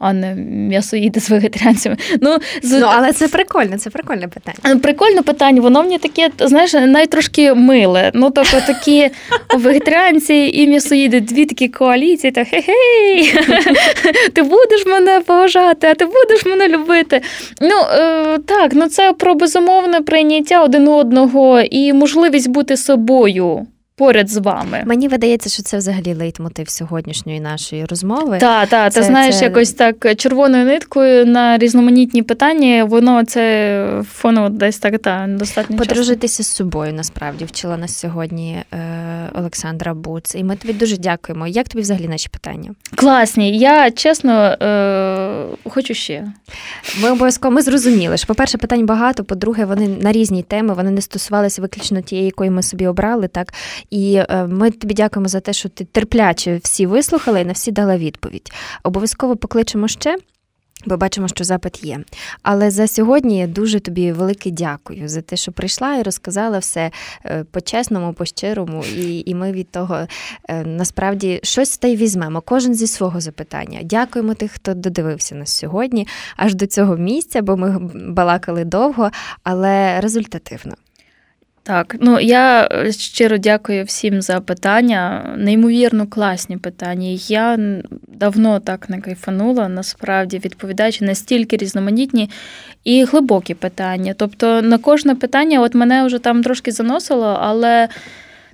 а не м'ясоїди з вегетаріанцями. Ну, з... ну, але це прикольно, це прикольне питання. Е, прикольне питання, воно мені таке, знаєш, навіть трошки миле. Ну, тобто такі вегетаріанці і м'ясоїди, дві такі коаліції, та хей-хей, ти будеш мене поважати, а ти будеш мене любити. Ну, е, так, ну це про безумовне прийняття один одного і можливість бути собою поряд з вами. Мені видається, що це взагалі лейтмотив сьогоднішньої нашої розмови. Так, так, ти знаєш, це... якось так червоною ниткою на різноманітні питання, воно це фоново десь так та достатньо. Подружитися часто. з собою насправді вчила нас сьогодні е, Олександра Буц. І ми тобі дуже дякуємо. Як тобі взагалі наші питання? Класні. Я чесно е, хочу ще. Ми обов'язково ми зрозуміли, що, по-перше, питань багато, по-друге, вони на різні теми, вони не стосувалися виключно тієї, якої ми собі обрали. так. І е, ми тобі дякуємо за те, що ти терпляче всі вислухала і на всі дала відповідь. Обов'язково покличемо ще. Бо бачимо, що запит є. Але за сьогодні я дуже тобі велике дякую за те, що прийшла і розказала все е, по-чесному, по-щирому, і і ми від того е, насправді щось та й візьмемо. Кожен зі свого запитання. Дякуємо тих, хто додивився нас сьогодні, аж до цього місця, бо ми балакали довго, але результативно. Так, ну я е, щиро дякую всім за питання. Неймовірно класні питання. Я давно так не кайфанула, насправді відповідаючи настільки різноманітні і глибокі питання. Тобто на кожне питання, от мене вже там трошки заносило, але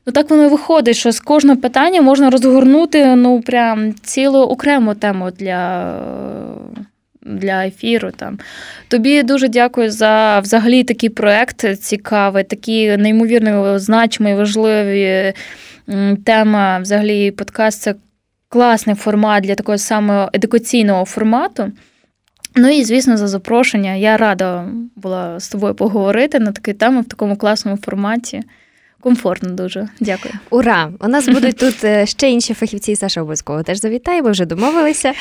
ну так воно і виходить, що з кожного питання можна розгорнути ну прям цілу окрему тему для для ефіру. Там. Тобі дуже дякую за взагалі такий проект цікавий, такі неймовірно значимі, важливі тема. Взагалі, подкаст це класний формат для такого саме едукаційного формату. Ну і, звісно, за запрошення. Я рада була з тобою поговорити на такі теми в такому класному форматі. Комфортно дуже. Дякую. Ура! У нас будуть тут е, ще інші фахівці. Саша обов'язково теж завітає, бо вже домовилися.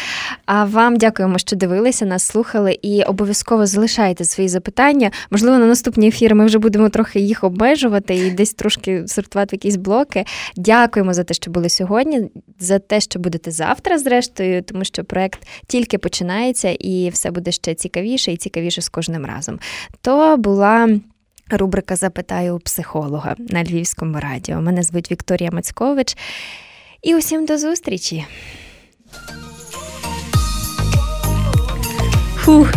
А вам дякуємо, що дивилися, нас слухали, і обов'язково залишайте свої запитання. Можливо, на наступні ефіри ми вже будемо трохи їх обмежувати і десь трошки сортувати якісь блоки. Дякуємо за те, що були сьогодні, за те, що будете завтра, зрештою, тому що проект тільки починається і все буде ще цікавіше і цікавіше з кожним разом. То була. Рубрика Запитаю у психолога на Львівському радіо. Мене звуть Вікторія Мацькович. І усім до зустрічі. Фух.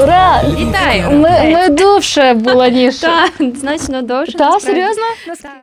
Ура! Вітаю! Ми, ми довше було, ніж. Так, значно довше. Та, насправді. серйозно?